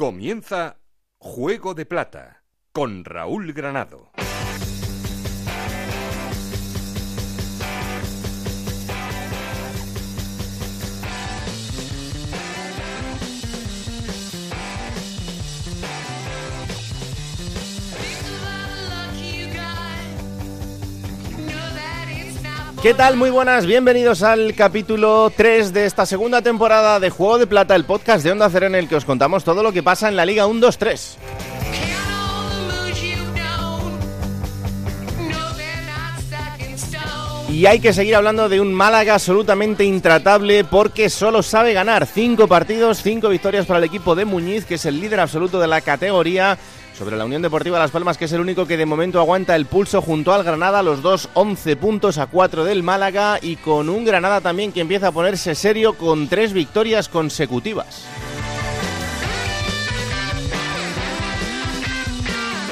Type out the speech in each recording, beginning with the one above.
Comienza Juego de Plata con Raúl Granado. ¿Qué tal? Muy buenas, bienvenidos al capítulo 3 de esta segunda temporada de Juego de Plata, el podcast de Onda Cero en el que os contamos todo lo que pasa en la Liga 1-2-3. Y hay que seguir hablando de un Málaga absolutamente intratable porque solo sabe ganar. Cinco partidos, cinco victorias para el equipo de Muñiz, que es el líder absoluto de la categoría sobre la Unión Deportiva Las Palmas, que es el único que de momento aguanta el pulso junto al Granada, los dos 11 puntos a 4 del Málaga y con un Granada también que empieza a ponerse serio con tres victorias consecutivas.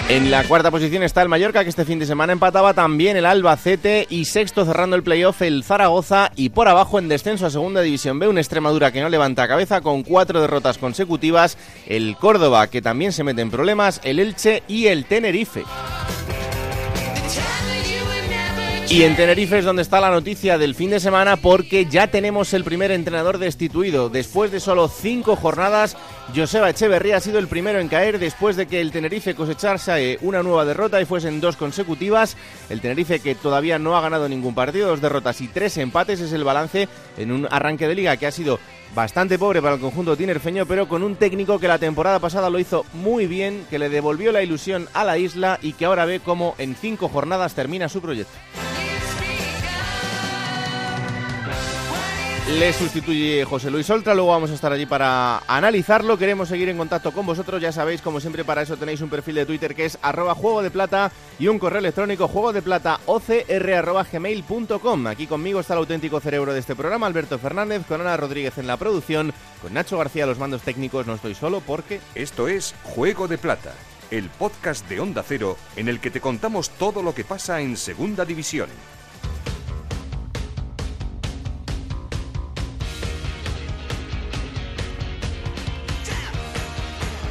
En la cuarta posición está el Mallorca, que este fin de semana empataba también el Albacete y sexto cerrando el playoff el Zaragoza y por abajo en descenso a segunda división B un Extremadura que no levanta cabeza con cuatro derrotas consecutivas, el Córdoba que también se mete en problemas, el Elche y el Tenerife. Y en Tenerife es donde está la noticia del fin de semana porque ya tenemos el primer entrenador destituido. Después de solo cinco jornadas, Joseba Echeverría ha sido el primero en caer después de que el Tenerife cosechase una nueva derrota y fuesen dos consecutivas. El Tenerife que todavía no ha ganado ningún partido, dos derrotas y tres empates es el balance en un arranque de liga que ha sido bastante pobre para el conjunto tinerfeño, pero con un técnico que la temporada pasada lo hizo muy bien, que le devolvió la ilusión a la isla y que ahora ve cómo en cinco jornadas termina su proyecto. Le sustituye José Luis Oltra, luego vamos a estar allí para analizarlo. Queremos seguir en contacto con vosotros, ya sabéis, como siempre, para eso tenéis un perfil de Twitter que es arroba juego de plata y un correo electrónico juego de plata Aquí conmigo está el auténtico cerebro de este programa, Alberto Fernández, con Ana Rodríguez en la producción, con Nacho García los mandos técnicos. No estoy solo porque Esto es Juego de Plata, el podcast de Onda Cero en el que te contamos todo lo que pasa en Segunda División.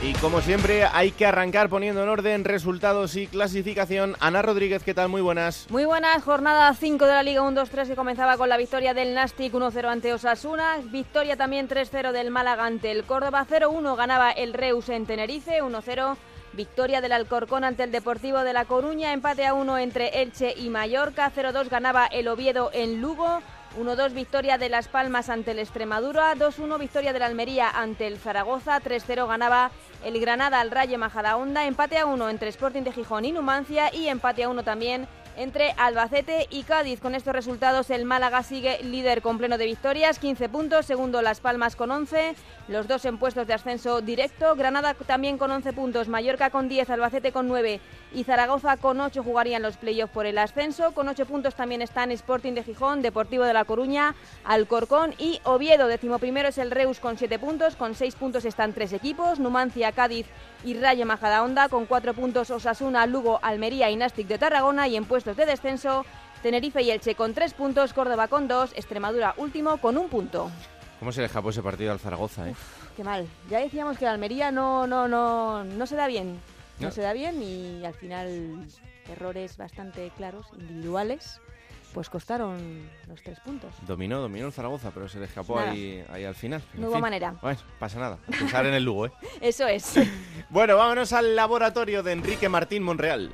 Y como siempre, hay que arrancar poniendo en orden resultados y clasificación. Ana Rodríguez, ¿qué tal? Muy buenas. Muy buenas, jornada 5 de la Liga 1-2-3 que comenzaba con la victoria del Nastic 1-0 ante Osasuna, victoria también 3-0 del Málaga ante el Córdoba, 0-1 ganaba el Reus en Tenerife, 1-0 Victoria del Alcorcón ante el Deportivo de La Coruña, empate a 1 entre Elche y Mallorca, 0-2 ganaba el Oviedo en Lugo, 1-2 victoria de Las Palmas ante el Extremadura, 2-1 victoria del Almería ante el Zaragoza, 3-0 ganaba el Granada al Rayo Majadahonda, empate a 1 entre Sporting de Gijón y Numancia y empate a 1 también entre Albacete y Cádiz. Con estos resultados el Málaga sigue líder con pleno de victorias, 15 puntos, segundo Las Palmas con 11, los dos en puestos de ascenso directo, Granada también con 11 puntos, Mallorca con 10, Albacete con 9 y Zaragoza con 8 jugarían los playoffs por el ascenso, con 8 puntos también están Sporting de Gijón, Deportivo de La Coruña, Alcorcón y Oviedo, decimoprimero es el Reus con 7 puntos, con 6 puntos están tres equipos, Numancia, Cádiz y Rayo Majadahonda, con 4 puntos Osasuna, Lugo, Almería y Nastic de Tarragona y en puestos de descenso Tenerife y Elche con 3 puntos, Córdoba con 2, Extremadura último con un punto. ¿Cómo se le escapó ese partido al Zaragoza? Eh? Qué mal. Ya decíamos que la Almería no, no, no, no se da bien. No, No. se da bien y al final errores bastante claros, individuales, pues costaron los tres puntos. Dominó, dominó el Zaragoza, pero se le escapó ahí, ahí al final. En No hubo fin. manera. Bueno, pasa nada. Pensar en el Lugo, ¿eh? Eso es. Bueno, vámonos al laboratorio de Enrique Martín Monreal.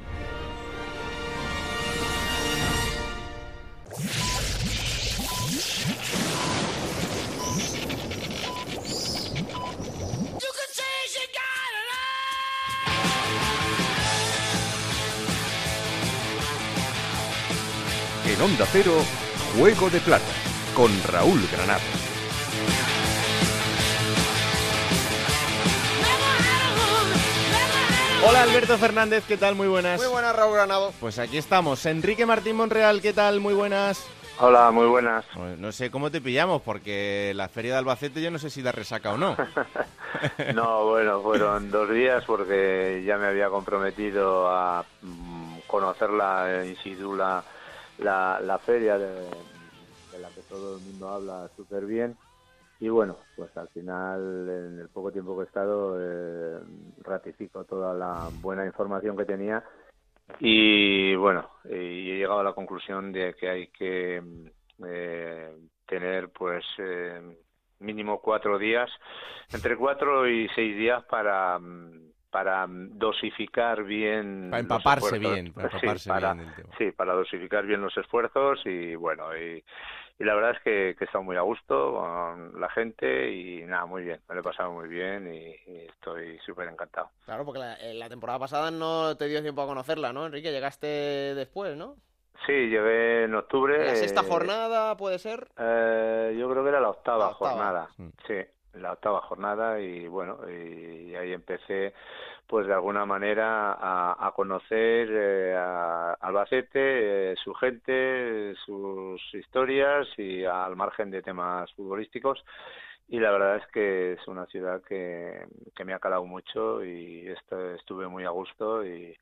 En Onda Cero, Juego de Plata con Raúl Granado. Hola Alberto Fernández, ¿qué tal? Muy buenas. Muy buenas, Raúl Granado. Pues aquí estamos. Enrique Martín Monreal, ¿qué tal? Muy buenas. Hola, muy buenas. Pues no sé cómo te pillamos, porque la feria de Albacete yo no sé si da resaca o no. No, bueno, fueron dos días porque ya me había comprometido a mm, conocerla in situ la, la, la feria de, la que todo el mundo habla súper bien. Y bueno, pues al final, en el poco tiempo que he estado, eh, ratifico toda la buena información que tenía. Y bueno, y he llegado a la conclusión de que hay que eh, tener pues eh, mínimo cuatro días, entre cuatro y seis días para para dosificar bien para empaparse bien para empaparse bien sí para dosificar bien los esfuerzos y bueno y y la verdad es que, he estado muy a gusto con la gente y nada, muy bien, me lo he pasado muy bien y, estoy súper encantado. Claro, porque eh, la, temporada pasada no te dio tiempo a conocerla, ¿no, Enrique? Llegaste después, ¿no? Sí, llegué en octubre. ¿La sexta jornada puede ser? Eh, yo creo que era la octava, jornada, sí la octava jornada y bueno y ahí empecé pues de alguna manera a, conocer eh, a Albacete eh, su gente sus historias y al margen de temas futbolísticos. Y la verdad es que es una ciudad que, que me ha calado mucho y estuve muy a gusto y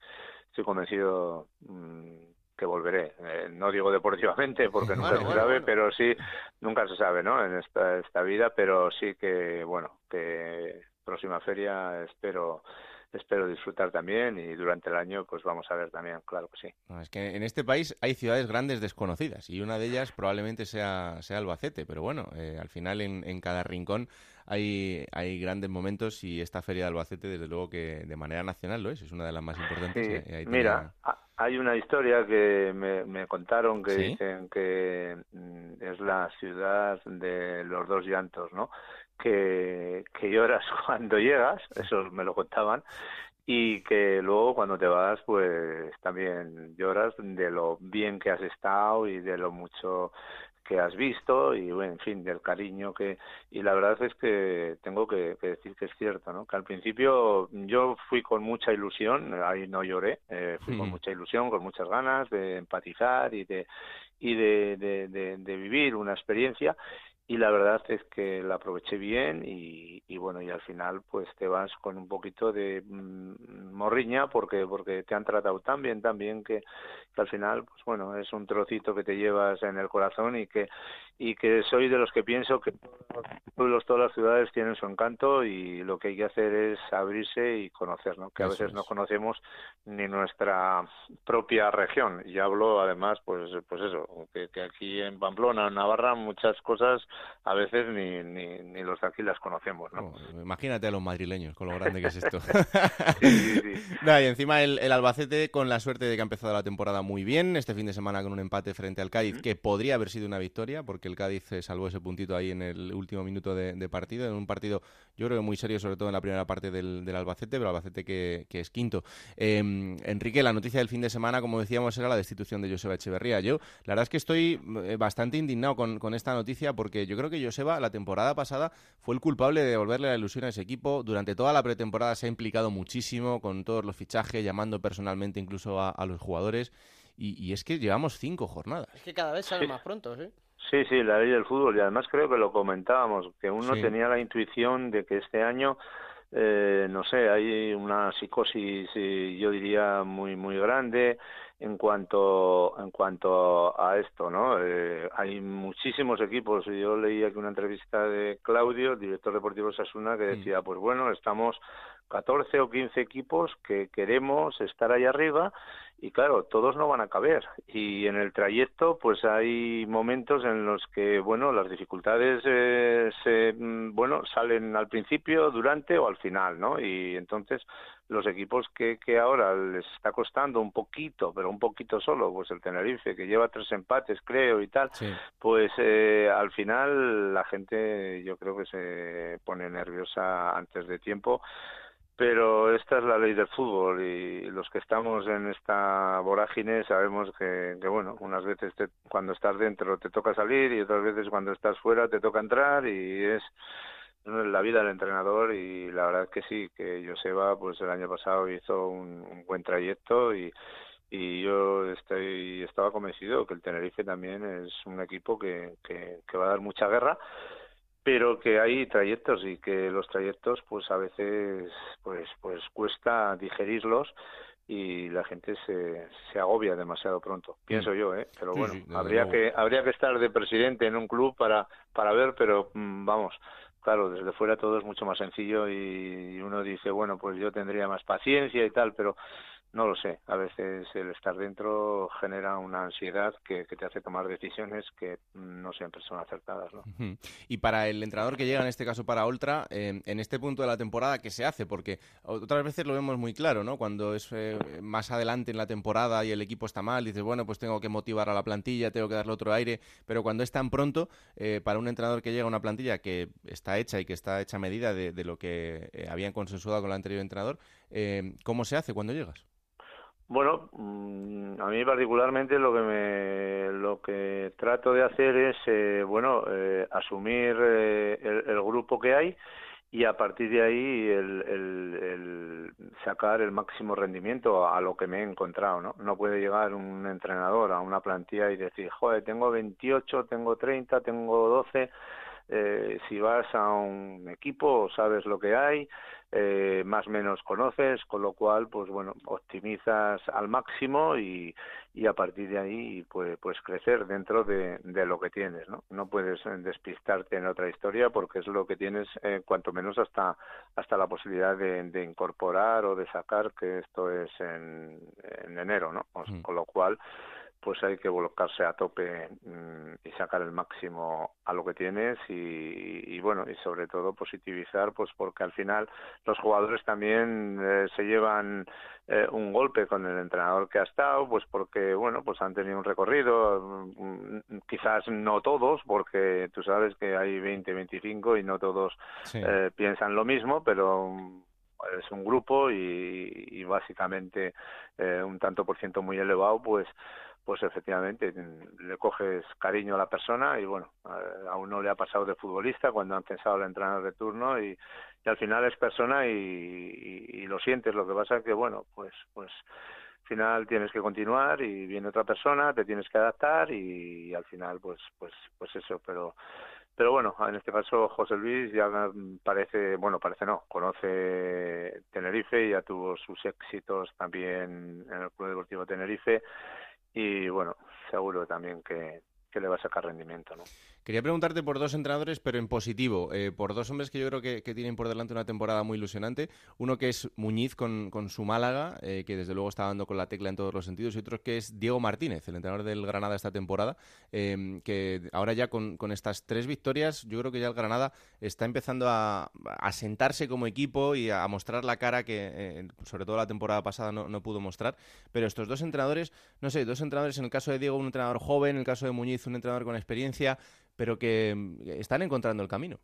estoy convencido mm, que volveré. Eh, no digo deportivamente porque nunca se sabe, pero sí, nunca se sabe, ¿no? En esta, esta vida, pero sí que, bueno, que próxima feria espero espero disfrutar también y durante el año pues vamos a ver también, claro que sí. es que en este país hay ciudades grandes desconocidas y una de ellas probablemente sea, sea Albacete, pero bueno, eh, al final en, en cada rincón hay, hay grandes momentos y esta feria de Albacete desde luego que de manera nacional lo es, es una de las más importantes. mira, hay una historia que me, contaron que dicen que mm, es la ciudad de los dos llantos, ¿no? Que, que lloras cuando llegas, eso me lo contaban, y que luego cuando te vas, pues también lloras de lo bien que has estado y de lo mucho que has visto y bueno, en fin del cariño que y la verdad es que tengo que, decir que es cierto no que al principio yo fui con mucha ilusión ahí no lloré eh, fui con mucha ilusión con muchas ganas de empatizar y de y de, de, de vivir una experiencia y la verdad es que la aproveché bien y, y, bueno y al final pues te vas con un poquito de mm, morriña porque porque te han tratado tan bien tan bien que, que, al final pues bueno es un trocito que te llevas en el corazón y que y que soy de los que pienso que todos todas las ciudades tienen su encanto y lo que hay que hacer es abrirse y conocer, ¿no? Que a veces no conocemos ni nuestra propia región. Y hablo además, pues, pues eso, que, aquí en Pamplona, en Navarra, muchas cosas a veces ni, ni, ni los de aquí las conocemos, ¿no? Oh, imagínate a los madrileños con lo grande que es esto. y encima el, el Albacete con la suerte de que ha empezado la temporada muy bien, este fin de semana con un empate frente al Cádiz, que podría haber sido una victoria, porque el Cádiz salvó ese puntito ahí en el último minuto de, partido, en un partido yo creo que muy serio, sobre todo en la primera parte del, Albacete, pero Albacete que, es quinto. Em, Enrique, la noticia del fin de semana, como decíamos, era la destitución de Joseba Echeverría. Yo, la verdad es que estoy eh, bastante indignado con, esta noticia porque yo creo que Joseba la temporada pasada fue el culpable de devolverle la ilusión a ese equipo. Durante toda la pretemporada se ha implicado muchísimo con todos los fichajes, llamando personalmente incluso a, los jugadores. Y, es que llevamos cinco jornadas. Es que cada vez sale más pronto, ¿sí? Sí, sí, la ley del fútbol. Y además creo que lo comentábamos, que uno tenía la intuición de que este año, eh, no sé, hay una psicosis, eh, yo diría, muy, muy grande en cuanto en cuanto a esto, ¿no? Eh, hay muchísimos equipos. Yo leí aquí una entrevista de Claudio, director deportivo de Sasuna, que decía, pues bueno, estamos 14 o 15 equipos que queremos estar ahí arriba y claro, todos no van a caber y en el trayecto pues hay momentos en los que bueno, las dificultades eh, se mm, bueno, salen al principio, durante o al final, ¿no? Y entonces los equipos que, que ahora les está costando un poquito, pero un poquito solo, pues el Tenerife que lleva tres empates, creo y tal, pues eh, al final la gente yo creo que se pone nerviosa antes de tiempo pero esta es la ley del fútbol y los que estamos en esta vorágine sabemos que, que bueno, unas veces cuando estás dentro te toca salir y otras veces cuando estás fuera te toca entrar y es la vida del entrenador y la verdad es que sí, que Joseba pues el año pasado hizo un, buen trayecto y, y yo estoy estaba convencido que el Tenerife también es un equipo que, que va a dar mucha guerra pero que hay trayectos y que los trayectos pues a veces pues pues cuesta digerirlos y la gente se, se agobia demasiado pronto pienso yo eh pero bueno habría que habría que estar de presidente en un club para para ver pero mm, vamos claro desde fuera todo es mucho más sencillo y uno dice bueno pues yo tendría más paciencia y tal pero no lo sé. A veces el estar dentro genera una ansiedad que, te hace tomar decisiones que no siempre son acertadas. ¿no? Y para el entrenador que llega, en este caso para Ultra, eh, en este punto de la temporada, ¿qué se hace? Porque otras veces lo vemos muy claro, ¿no? Cuando es eh, más adelante en la temporada y el equipo está mal, dices, bueno, pues tengo que motivar a la plantilla, tengo que darle otro aire. Pero cuando es tan pronto, eh, para un entrenador que llega a una plantilla que está hecha y que está hecha a medida de, de lo que habían consensuado con el anterior entrenador, ¿cómo se hace cuando llegas? Bueno, mm, a mí particularmente lo que me, lo que trato de hacer es, eh, bueno, eh, asumir eh, el, grupo que hay y a partir de ahí el, el, sacar el máximo rendimiento a, lo que me he encontrado, ¿no? No puede llegar un entrenador a una plantilla y decir, joder, tengo 28, tengo 30, tengo 12. Eh, si vas a un equipo sabes lo que hay, eh, más o menos conoces, con lo cual, pues bueno, optimizas al máximo y, y a partir de ahí, pues, pues crecer dentro de, de, lo que tienes, ¿no? No puedes eh, despistarte en otra historia porque es lo que tienes, eh, cuanto menos hasta, hasta la posibilidad de, de, incorporar o de sacar, que esto es en, en enero, ¿no? Mm. Con lo cual, pues hay que volcarse a tope mm, y sacar el máximo a lo que tienes y, bueno y sobre todo positivizar pues porque al final los jugadores también eh, se llevan eh, un golpe con el entrenador que ha estado pues porque bueno pues han tenido un recorrido mm, quizás no todos porque tú sabes que hay 20 25 y no todos eh, piensan lo mismo pero es un grupo y, y básicamente un tanto por ciento muy elevado pues pues efectivamente le coges cariño a la persona y bueno, a uno le ha pasado de futbolista cuando han pensado el entrenador de turno y, al final es persona y, lo sientes. Lo que pasa es que bueno, pues pues al final tienes que continuar y viene otra persona, te tienes que adaptar y, al final pues pues pues eso, pero pero bueno, en este caso José Luis ya parece, bueno, parece no, conoce Tenerife, y ya tuvo sus éxitos también en el Club Deportivo Tenerife y bueno, seguro también que, que le va a sacar rendimiento, ¿no? Quería preguntarte por dos entrenadores, pero en positivo, eh, por dos hombres que yo creo que, tienen por delante una temporada muy ilusionante. Uno que es Muñiz con, su Málaga, eh, que desde luego está dando con la tecla en todos los sentidos, y otro que es Diego Martínez, el entrenador del Granada esta temporada, em, que ahora ya con, estas tres victorias, yo creo que ya el Granada está empezando a, sentarse como equipo y a, mostrar la cara que, eh, sobre todo la temporada pasada, no, no pudo mostrar. Pero estos dos entrenadores, no sé, dos entrenadores, en el caso de Diego, un entrenador joven, en el caso de Muñiz, un entrenador con experiencia, pero que mm, están encontrando el camino.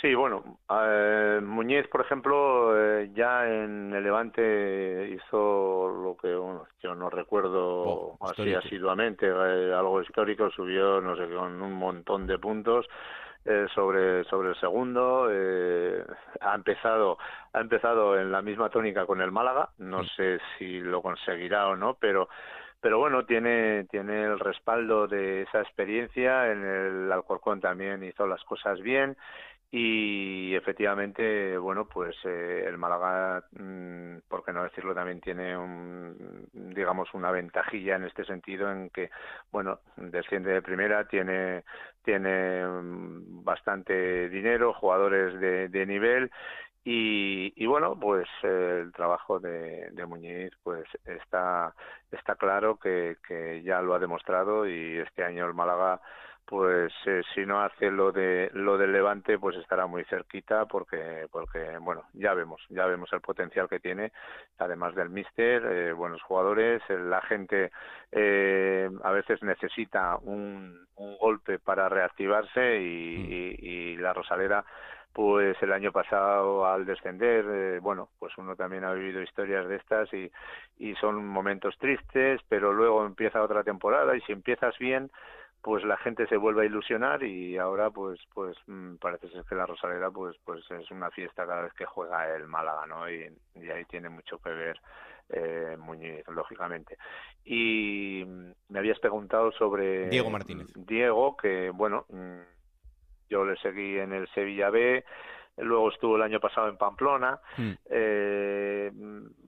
Sí, bueno, eh, Muñiz, por ejemplo, eh, ya en el Levante hizo lo que yo no recuerdo así asiduamente, eh, algo histórico, subió, no sé, con un montón de puntos. sobre sobre el segundo ha empezado ha empezado en la misma tónica con el Málaga no sé si lo conseguirá o no pero pero bueno, tiene, tiene el respaldo de esa experiencia, en el Alcorcón también hizo las cosas bien y efectivamente, bueno, pues eh, el Málaga, mm, por qué no decirlo, también tiene un, digamos, una ventajilla en este sentido en que, bueno, desciende de primera, tiene, tiene mm, bastante dinero, jugadores de, de nivel y, y, bueno, pues eh, el trabajo de, de, Muñiz pues está, está claro que, que, ya lo ha demostrado y este año el Málaga pues eh, si no hace lo de lo del Levante pues estará muy cerquita porque porque bueno ya vemos ya vemos el potencial que tiene además del míster eh, buenos jugadores la gente a veces necesita un, un golpe para reactivarse y, mm. y, y la Rosalera pues el año pasado al descender, eh, bueno, pues uno también ha vivido historias de estas y, y son momentos tristes, pero luego empieza otra temporada y si empiezas bien, pues la gente se vuelve a ilusionar y ahora pues pues mm, parece ser que la Rosaleda pues pues es una fiesta cada vez que juega el Málaga, ¿no? Y, y ahí tiene mucho que ver eh, Muñiz, lógicamente. Y mm, me habías preguntado sobre Diego Martínez. Diego, que bueno, mm, yo le seguí en el Sevilla B, luego estuvo el año pasado en Pamplona. Hmm. Eh,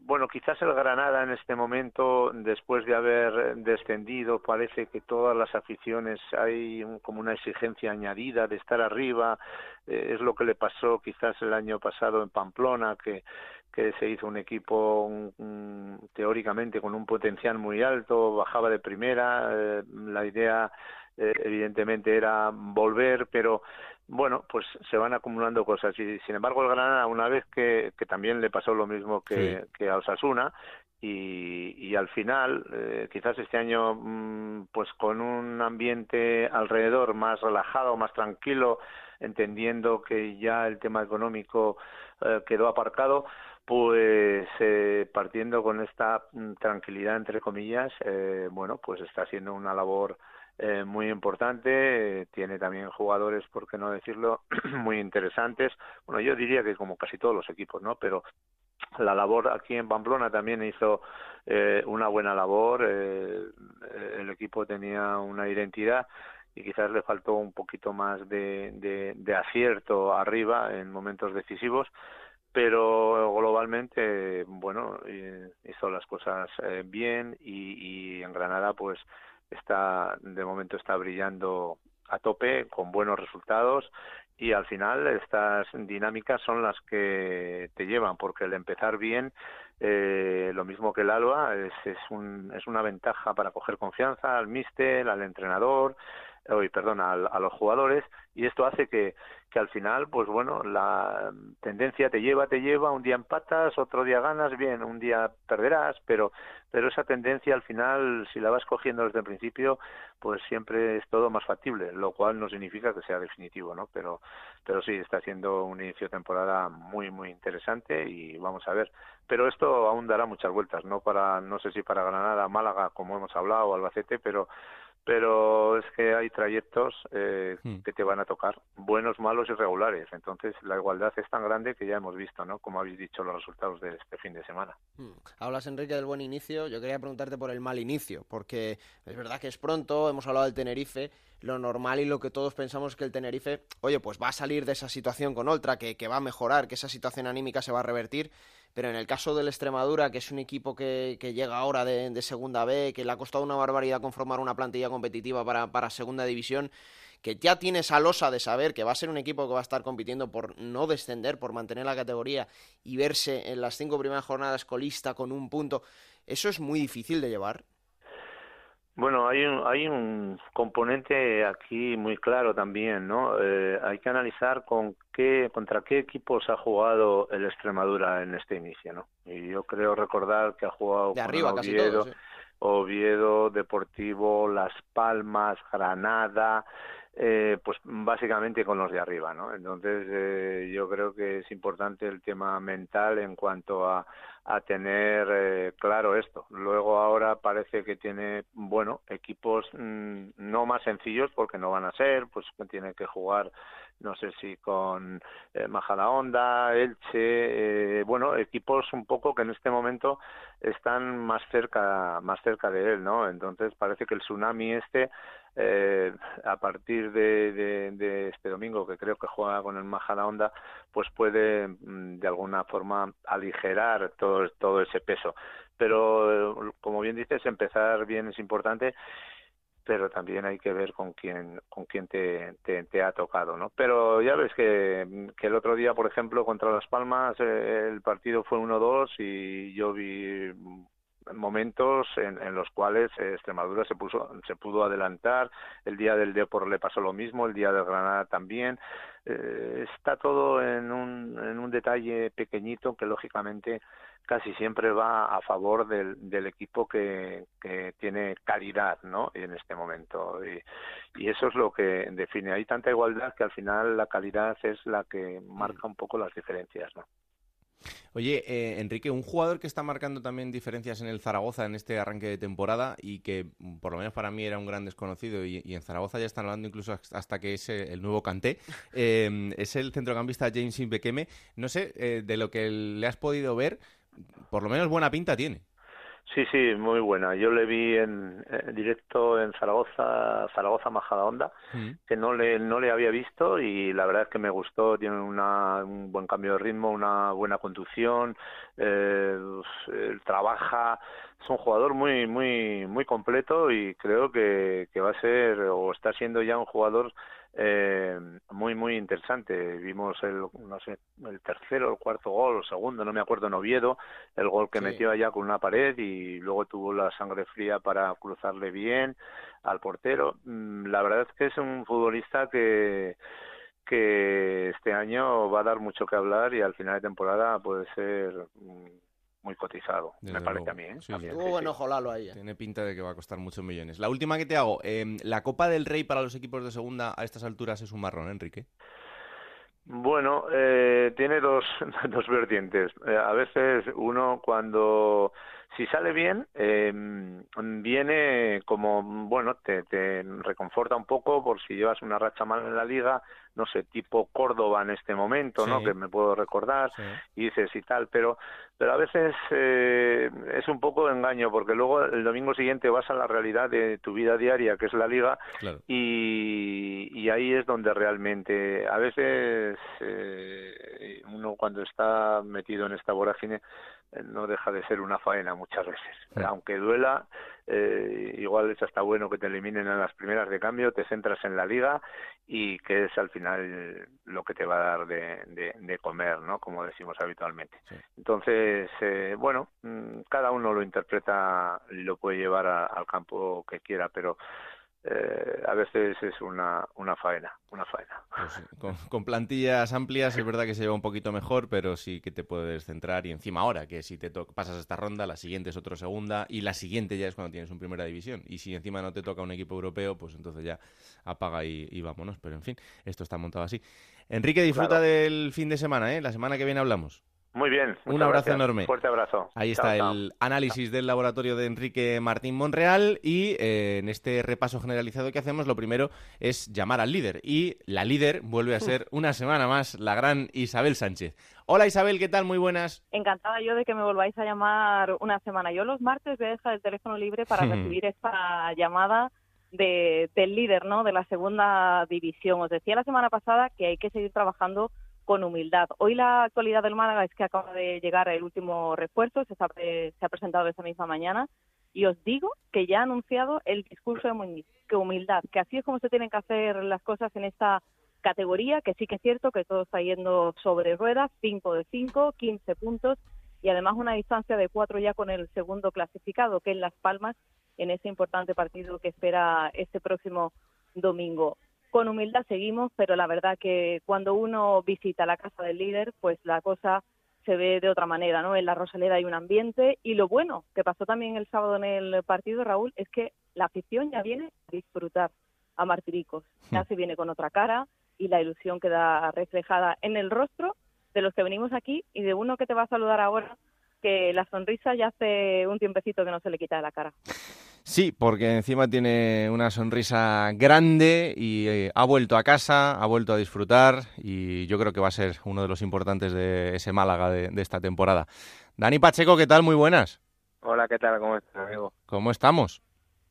bueno, quizás el Granada en este momento, después de haber descendido, parece que todas las aficiones hay como una exigencia añadida de estar arriba. Eh, es lo que le pasó quizás el año pasado en Pamplona, que que se hizo un equipo teóricamente con un potencial muy alto, bajaba de primera, eh, la idea eh, evidentemente era volver, pero bueno, pues se van acumulando cosas. Y sin embargo el Granada una vez que, que también le pasó lo mismo que, que a Osasuna y, y al final eh, quizás este año mm, pues con un ambiente alrededor más relajado, más tranquilo, entendiendo que ya el tema económico quedó aparcado, pues eh, partiendo con esta mm, tranquilidad entre comillas eh, bueno pues está siendo una labor eh, muy importante tiene también jugadores por qué no decirlo muy interesantes. Bueno yo diría que como casi todos los equipos no pero la labor aquí en Pamplona también hizo una buena labor el equipo tenía una identidad y quizás le faltó un poquito más de, de acierto arriba en momentos decisivos pero globalmente bueno hizo las cosas eh, bien y, y, en Granada pues está de momento está brillando a tope con buenos resultados y al final estas dinámicas son las que te llevan porque el empezar bien eh, lo mismo que el Alba es, es, un, es una ventaja para coger confianza al míster al entrenador hoy perdón a, a los jugadores y esto hace que que al final, pues bueno, la tendencia te lleva, te lleva, un día empatas, otro día ganas, bien, un día perderás, pero, pero esa tendencia al final, si la vas cogiendo desde el principio, pues siempre es todo más factible, lo cual no significa que sea definitivo, ¿no? Pero, pero sí, está siendo un inicio de temporada muy, muy interesante y vamos a ver. Pero esto aún dará muchas vueltas, no para, no sé si para Granada, Málaga, como hemos hablado, o Albacete, pero pero es que hay trayectos eh, hmm. que te van a tocar, buenos, malos y regulares. Entonces la igualdad es tan grande que ya hemos visto, ¿no? Como habéis dicho, los resultados de este fin de semana. Hmm. Hablas, Enrique, del buen inicio. Yo quería preguntarte por el mal inicio, porque es verdad que es pronto, hemos hablado del Tenerife, lo normal y lo que todos pensamos es que el Tenerife, oye, pues va a salir de esa situación con Oltra, que, que va a mejorar, que esa situación anímica se va a revertir pero en el caso del Extremadura, que es un equipo que, llega ahora de, Segunda B, que le ha costado una barbaridad conformar una plantilla competitiva para, para Segunda División, que ya tiene esa losa de saber que va a ser un equipo que va a estar compitiendo por no descender, por mantener la categoría y verse en las cinco primeras jornadas colista con un punto, eso es muy difícil de llevar. Bueno, hay un, hay un componente aquí muy claro también, ¿no? Eh, hay que analizar con qué, contra qué equipos ha jugado el Extremadura en este inicio, ¿no? Y yo creo recordar que ha jugado de arriba, Oviedo, Oviedo, Deportivo, Las Palmas, Granada, eh, pues básicamente con los de arriba, ¿no? Entonces eh, yo creo que es importante el tema mental en cuanto a a tener eh, claro esto. Luego ahora parece que tiene, bueno, equipos mm, no más sencillos porque no van a ser, pues tiene que jugar, no sé si con eh, Majadahonda, Elche, eh, bueno, equipos un poco que en este momento están más cerca, más cerca de él, ¿no? Entonces parece que el tsunami este eh, a partir de, de, este domingo, que creo que juega con el Majadahonda, pues puede mm, de alguna forma aligerar todo, todo ese peso. Pero, como bien dices, empezar bien es importante pero también hay que ver con quién con quién te, te, ha tocado no pero ya ves que, que, el otro día por ejemplo contra las Palmas eh, el partido fue 1-2 y yo vi momentos en, en, los cuales Extremadura se puso se pudo adelantar el día del Depor le pasó lo mismo el día del Granada también. Eh, está todo en un, en un detalle pequeñito que lógicamente casi siempre va a favor del, del equipo que, que tiene calidad ¿no? en este momento y, y eso es lo que define hay tanta igualdad que al final la calidad es la que marca un poco las diferencias ¿no? Oye, eh, Enrique, un jugador que está marcando también diferencias en el Zaragoza en este arranque de temporada y que mm, por lo menos para mí era un gran desconocido y, en Zaragoza ya están hablando incluso hasta que es eh, el nuevo Canté, em, es el centrocampista James Bekeme. No sé, eh, de lo que le has podido ver, por lo menos buena pinta tiene. Sí, sí, muy buena. Yo le vi en, directo en Zaragoza, Zaragoza Majadahonda, mm. que no le no le había visto y la verdad es que me gustó. Tiene una, un buen cambio de ritmo, una buena conducción, eh, trabaja. Es un jugador muy muy muy completo y creo que, que va a ser o está siendo ya un jugador eh, muy muy interesante. Vimos el no sé el tercero el cuarto gol el segundo no me acuerdo en Oviedo el gol que metió allá con una pared y luego tuvo la sangre fría para cruzarle bien al portero. Mm, la verdad es que es un futbolista que que este año va a dar mucho que hablar y al final de temporada puede ser mm, muy cotizado, me parece a mí. ¿eh? ahí. ¿eh? Tiene pinta de que va a costar muchos millones. La última que te hago, eh, ¿la Copa del Rey para los equipos de segunda a estas alturas es un marrón, Enrique? Bueno, eh, tiene dos, dos vertientes. Eh, a veces uno cuando si sale bien, eh, viene como, bueno, te, te reconforta un poco por si llevas una racha mal en la liga, no sé, tipo Córdoba en este momento, ¿no? Que me puedo recordar y dices y tal, pero pero a veces eh, es un poco engaño porque luego el domingo siguiente vas a la realidad de tu vida diaria, que es la liga, y, y ahí es donde realmente a veces eh, uno cuando está metido en esta vorágine no deja de ser una faena muchas veces. Aunque duela, eh, igual es hasta bueno que te eliminen en las primeras de cambio, te centras en la liga y que es al final lo que te va a dar de, de, comer, ¿no? Como decimos habitualmente. Entonces, eh, bueno, mm, cada uno lo interpreta y lo puede llevar al campo que quiera, pero eh, a veces es una, una faena, una faena. Pues con, plantillas amplias es verdad que se lleva un poquito mejor, pero sí que te puedes centrar y encima ahora, que si te pasas esta ronda, la siguiente es otra segunda y la siguiente ya es cuando tienes un primera división. Y si encima no te toca un equipo europeo, pues entonces ya apaga y, vámonos. Pero en fin, esto está montado así. Enrique, disfruta del fin de semana, ¿eh? La semana que viene hablamos. Muy bien. Un abrazo enorme. Fuerte abrazo. Ahí está el análisis del laboratorio de Enrique Martín Monreal y eh, en este repaso generalizado que hacemos lo primero es llamar al líder y la líder vuelve a ser una semana más la gran Isabel Sánchez. Hola Isabel, ¿qué tal? Muy buenas. Encantada yo de que me volváis a llamar una semana. Yo los martes voy a dejar el teléfono libre para recibir esta llamada de, del líder ¿no? de la segunda división. Os decía la semana pasada que hay que seguir trabajando con humildad. Hoy la actualidad del Málaga es que acaba de llegar el último refuerzo, se, ha presentado esta misma mañana, y os digo que ya ha anunciado el discurso de humildad, que así es como se tienen que hacer las cosas en esta categoría, que sí que es cierto que todo está yendo sobre ruedas, 5 de 5, 15 puntos, y además una distancia de 4 ya con el segundo clasificado, que es Las Palmas, en ese importante partido que espera este próximo domingo con humildad seguimos, pero la verdad que cuando uno visita la casa del líder, pues la cosa se ve de otra manera, ¿no? En la Rosaleda hay un ambiente y lo bueno que pasó también el sábado en el partido, Raúl, es que la afición ya viene a disfrutar a Martiricos, ya hmm. se viene con otra cara y la ilusión queda reflejada en el rostro de los que venimos aquí y de uno que te va a saludar ahora, que la sonrisa ya hace un tiempecito que no se le quita de la cara. Sí, porque encima tiene una sonrisa grande y eh, ha vuelto a casa, ha vuelto a disfrutar y yo creo que va a ser uno de los importantes de ese Málaga de, esta temporada. Dani Pacheco, ¿qué tal? Muy buenas. Hola, ¿qué tal? ¿Cómo estás, amigo? ¿Cómo estamos?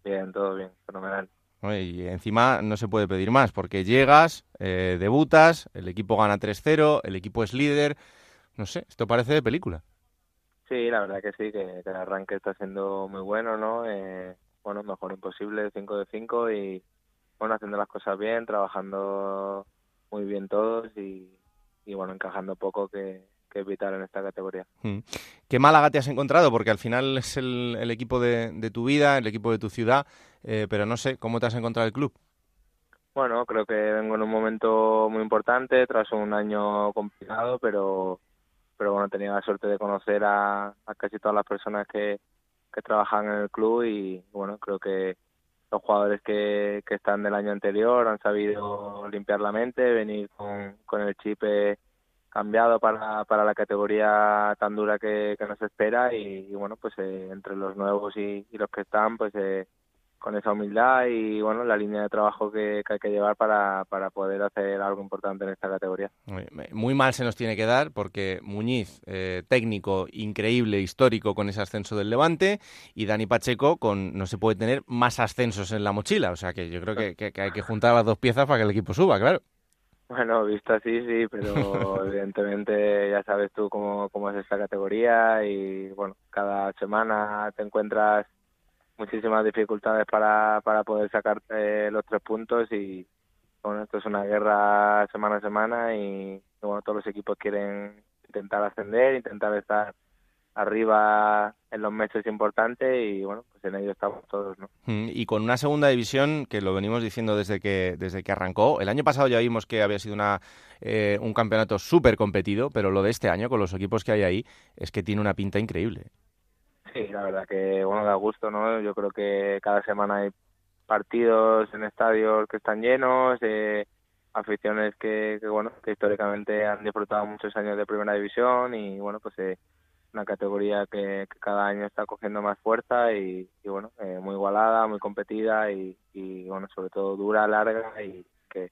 Bien, todo bien, fenomenal. Y encima no se puede pedir más, porque llegas, eh, debutas, el equipo gana 3-0, el equipo es líder. No sé, esto parece de película. Sí, la verdad que sí, que, el arranque está siendo muy bueno, ¿no? Eh, bueno, mejor imposible, 5 de 5 y, bueno, haciendo las cosas bien, trabajando muy bien todos y, bueno, encajando poco que, es vital en esta categoría. Mm. ¿Qué Málaga te has encontrado? Porque al final es el, equipo de, tu vida, el equipo de tu ciudad, eh, pero no sé, ¿cómo te has encontrado el club? Bueno, creo que vengo en un momento muy importante, tras un año complicado, pero pero bueno, tenía la suerte de conocer a, casi todas las personas que, trabajan en el club y bueno, creo que los jugadores que, están del año anterior han sabido limpiar la mente, venir con, el chip cambiado para, para la categoría tan dura que, nos espera y, bueno, pues eh, entre los nuevos y, los que están, pues eh, con esa humildad y bueno la línea de trabajo que, hay que llevar para, para, poder hacer algo importante en esta categoría. Muy mal se nos tiene que dar porque Muñiz, eh, técnico increíble, histórico con ese ascenso del Levante y Dani Pacheco con no se puede tener más ascensos en la mochila, o sea que yo creo que, que hay que juntar las dos piezas para que el equipo suba, claro. Bueno, visto así, sí, pero evidentemente ya sabes tú cómo, cómo es esta categoría y bueno, cada semana te encuentras muchísimas dificultades para, para poder sacar los tres puntos y bueno, esto es una guerra semana a semana y, bueno, todos los equipos quieren intentar ascender, intentar estar arriba en los meses importantes y bueno, pues en ello estamos todos, ¿no? Mm, y con una segunda división que lo venimos diciendo desde que desde que arrancó. El año pasado ya vimos que había sido una eh, un campeonato súper competido, pero lo de este año con los equipos que hay ahí es que tiene una pinta increíble. Sí, la verdad que bueno, da gusto, ¿no? Yo creo que cada semana hay partidos en estadios que están llenos, eh, aficiones que, bueno, que históricamente han disfrutado muchos años de primera división y bueno, pues eh, una categoría que, cada año está cogiendo más fuerza y, bueno, eh, muy igualada, muy competida y, bueno, sobre todo dura, larga y que,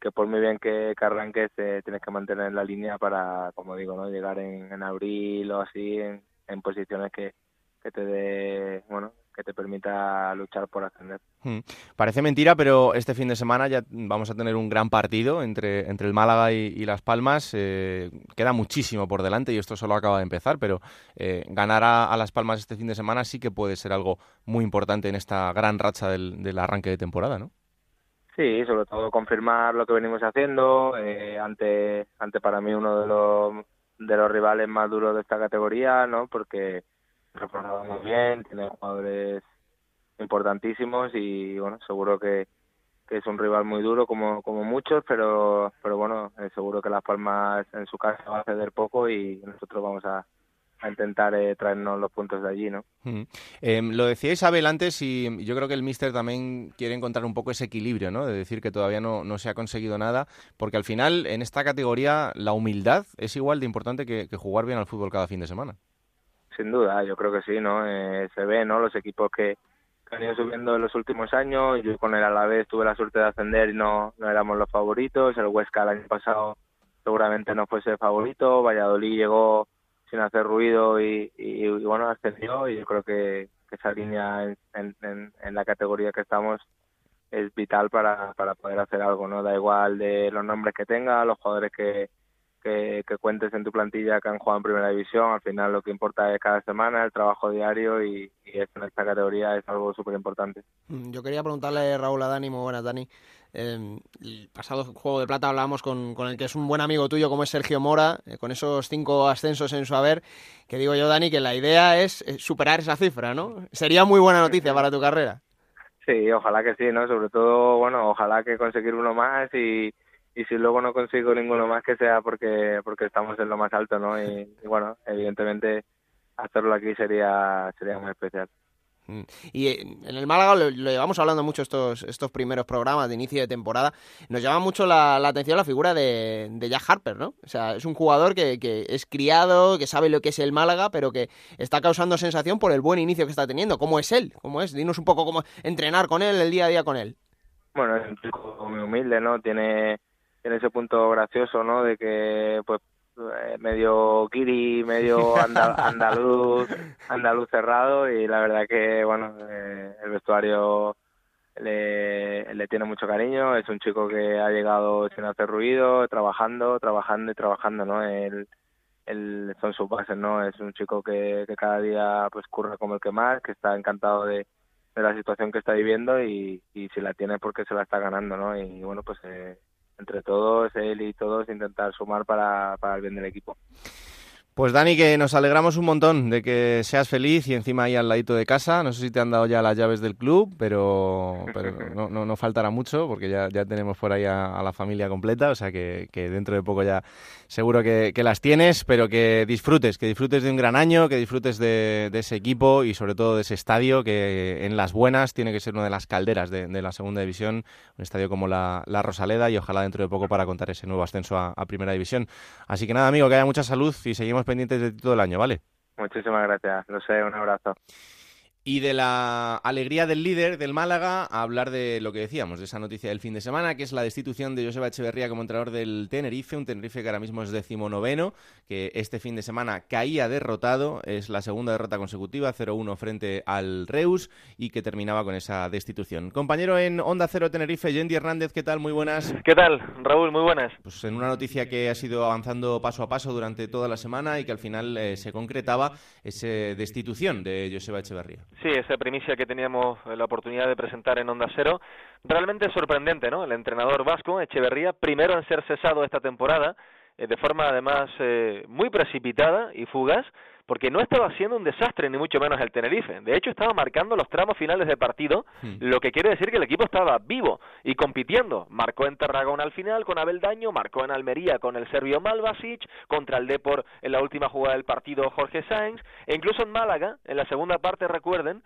que por muy bien que, que arranques eh, tienes que mantener la línea para, como digo, no llegar en, abril o así en posiciones que, que te dé, bueno, que te permita luchar por ascender. Hmm. Parece mentira, pero este fin de semana ya vamos a tener un gran partido entre, entre el Málaga y, Las Palmas. Eh, queda muchísimo por delante y esto solo acaba de empezar, pero eh, ganar a, Las Palmas este fin de semana sí que puede ser algo muy importante en esta gran racha del, del arranque de temporada, ¿no? Sí, sobre todo confirmar lo que venimos haciendo eh, ante, ante para mí uno de los, de los rivales más duros de esta categoría, ¿no? Porque reforzado muy bien, tiene jugadores importantísimos y bueno, seguro que, que es un rival muy duro como, como muchos, pero, pero bueno, eh, seguro que Las Palmas en su casa va a ceder poco y nosotros vamos a, a intentar eh, traernos los puntos de allí, ¿no? Eh, lo decía Isabel antes y yo creo que el míster también quiere encontrar un poco ese equilibrio, ¿no? De decir que todavía no, no se ha conseguido nada, porque al final en esta categoría la humildad es igual de importante que jugar bien al fútbol cada fin de semana. Sin duda, yo creo que sí, ¿no? Eh, se ve, ¿no? Los equipos que, han ido subiendo en los últimos años. Yo con el Alavés tuve la suerte de ascender y no, no éramos los favoritos. El Huesca el año pasado seguramente no fuese favorito. Valladolid llegó sin hacer ruido y, y, bueno, ascendió. Y yo creo que, esa línea en, en, en, la categoría que estamos es vital para, para poder hacer algo, ¿no? Da igual de los nombres que tenga, los jugadores que, que, cuentes en tu plantilla que han jugado en primera división. Al final lo que importa es cada semana, el trabajo diario y, y en esta categoría es algo súper importante. Mm, yo quería preguntarle, Raúl, a Dani, muy buenas, Dani. Eh, el pasado Juego de Plata hablábamos con, con, el que es un buen amigo tuyo como es Sergio Mora, eh, con esos cinco ascensos en su haber, que digo yo, Dani, que la idea es eh, superar esa cifra, ¿no? Sería muy buena noticia para tu carrera. Sí, ojalá que sí, ¿no? Sobre todo, bueno, ojalá que conseguir uno más y, y si luego no consigo ninguno más que sea porque porque estamos en lo más alto no y, bueno evidentemente hacerlo aquí sería sería muy especial mm. y eh, en el Málaga lo, llevamos hablando mucho estos estos primeros programas de inicio de temporada. Nos llama mucho la, atención la figura de, de, Jack Harper, ¿no? O sea, es un jugador que, que, es criado, que sabe lo que es el Málaga, pero que está causando sensación por el buen inicio que está teniendo. ¿Cómo es él? ¿Cómo es? Dinos un poco cómo entrenar con él, el día a día con él. Bueno, es un chico muy humilde, ¿no? Tiene tiene ese punto gracioso, ¿no? De que, pues, eh, medio kiri, medio andaluz, andaluz cerrado y la verdad que, bueno, eh, el vestuario le, le tiene mucho cariño, es un chico que ha llegado sin hacer ruido, trabajando, trabajando y trabajando, ¿no? Él, él son sus bases, ¿no? Es un chico que, que cada día pues curra como el que más, que está encantado de, de la situación que está viviendo y, y si la tiene porque se la está ganando, ¿no? Y bueno, pues eh, entre todos, él y todos, intentar sumar para, para el bien del equipo. Pues Dani, que nos alegramos un montón de que seas feliz y encima ahí al ladito de casa. No sé si te han dado ya las llaves del club, pero, no, no, faltará mucho porque ya, ya tenemos por ahí a, la familia completa, o sea que, dentro de poco ya seguro que, las tienes, pero que disfrutes, que disfrutes de un gran año, que disfrutes de, ese equipo y sobre todo de ese estadio que en las buenas tiene que ser una de las calderas de, la segunda división, un estadio como la, Rosaleda y ojalá dentro de poco para contar ese nuevo ascenso a, a primera división. Así que nada, amigo, que haya mucha salud y seguimos pendientes de todo el año, ¿vale? Muchísimas gracias. Lo sé, un abrazo. Y de la alegría del líder del Málaga a hablar de lo que decíamos, de esa noticia del fin de semana, que es la destitución de Joseba Echeverría como entrenador del Tenerife, un Tenerife que ahora mismo es decimonoveno, que este fin de semana caía derrotado, es la segunda derrota consecutiva, 0-1 frente al Reus, y que terminaba con esa destitución. Compañero en Onda Cero Tenerife, Yendi Hernández, ¿qué tal? Muy buenas. ¿Qué tal, Raúl? Muy buenas. Pues en una noticia que ha sido avanzando paso a paso durante toda la semana y que al final eh, se concretaba esa destitución de Joseba Echeverría. Sí, esa primicia que teníamos la oportunidad de presentar en Onda Cero. Realmente sorprendente, ¿no? El entrenador vasco, Echeverría, primero en ser cesado esta temporada, eh, de forma además eh, muy precipitada y fugaz, porque no estaba haciendo un desastre, ni mucho menos el Tenerife. De hecho, estaba marcando los tramos finales de partido, hmm. lo que quiere decir que el equipo estaba vivo y compitiendo. Marcó en Tarragona al final con Abel Daño, marcó en Almería con el serbio Malvasic, contra el Depor en la última jugada del partido Jorge Sainz, e incluso en Málaga, en la segunda parte, recuerden,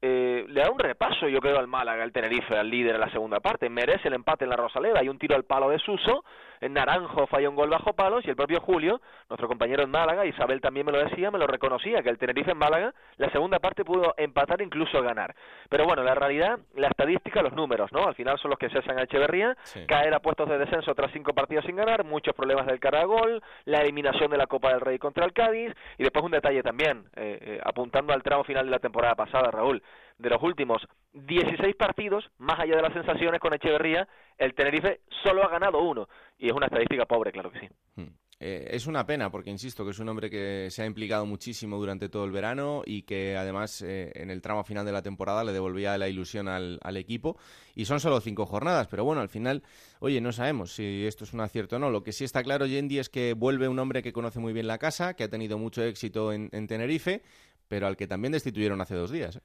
eh, le da un repaso, yo creo, al Málaga, al Tenerife, al líder en la segunda parte. Merece el empate en la Rosaleda. Hay un tiro al palo de Suso. En Naranjo falla un gol bajo palos. Y el propio Julio, nuestro compañero en Málaga, Isabel también me lo decía, me lo reconocía, que el Tenerife en Málaga, la segunda parte pudo empatar, incluso ganar. Pero bueno, la realidad, la estadística, los números, ¿no? Al final son los que cesan a Echeverría. Caer a puestos de descenso tras cinco partidos sin ganar. Muchos problemas del cara a gol. La eliminación de la Copa del Rey contra el Cádiz. Y después un detalle también, eh, eh, apuntando al tramo final de la temporada pasada, Raúl de los últimos 16 partidos, más allá de las sensaciones con Echeverría, el Tenerife solo ha ganado uno. Y es una estadística pobre, claro que sí. Hmm. Eh, es una pena porque insisto que es un hombre que se ha implicado muchísimo durante todo el verano y que además eh, en el tramo final de la temporada le devolvía la ilusión al, equipo y son solo cinco jornadas pero bueno al final oye no sabemos si esto es un acierto o no lo que sí está claro Yendi es que vuelve un hombre que conoce muy bien la casa que ha tenido mucho éxito en, Tenerife pero al que también destituyeron hace dos días ¿eh?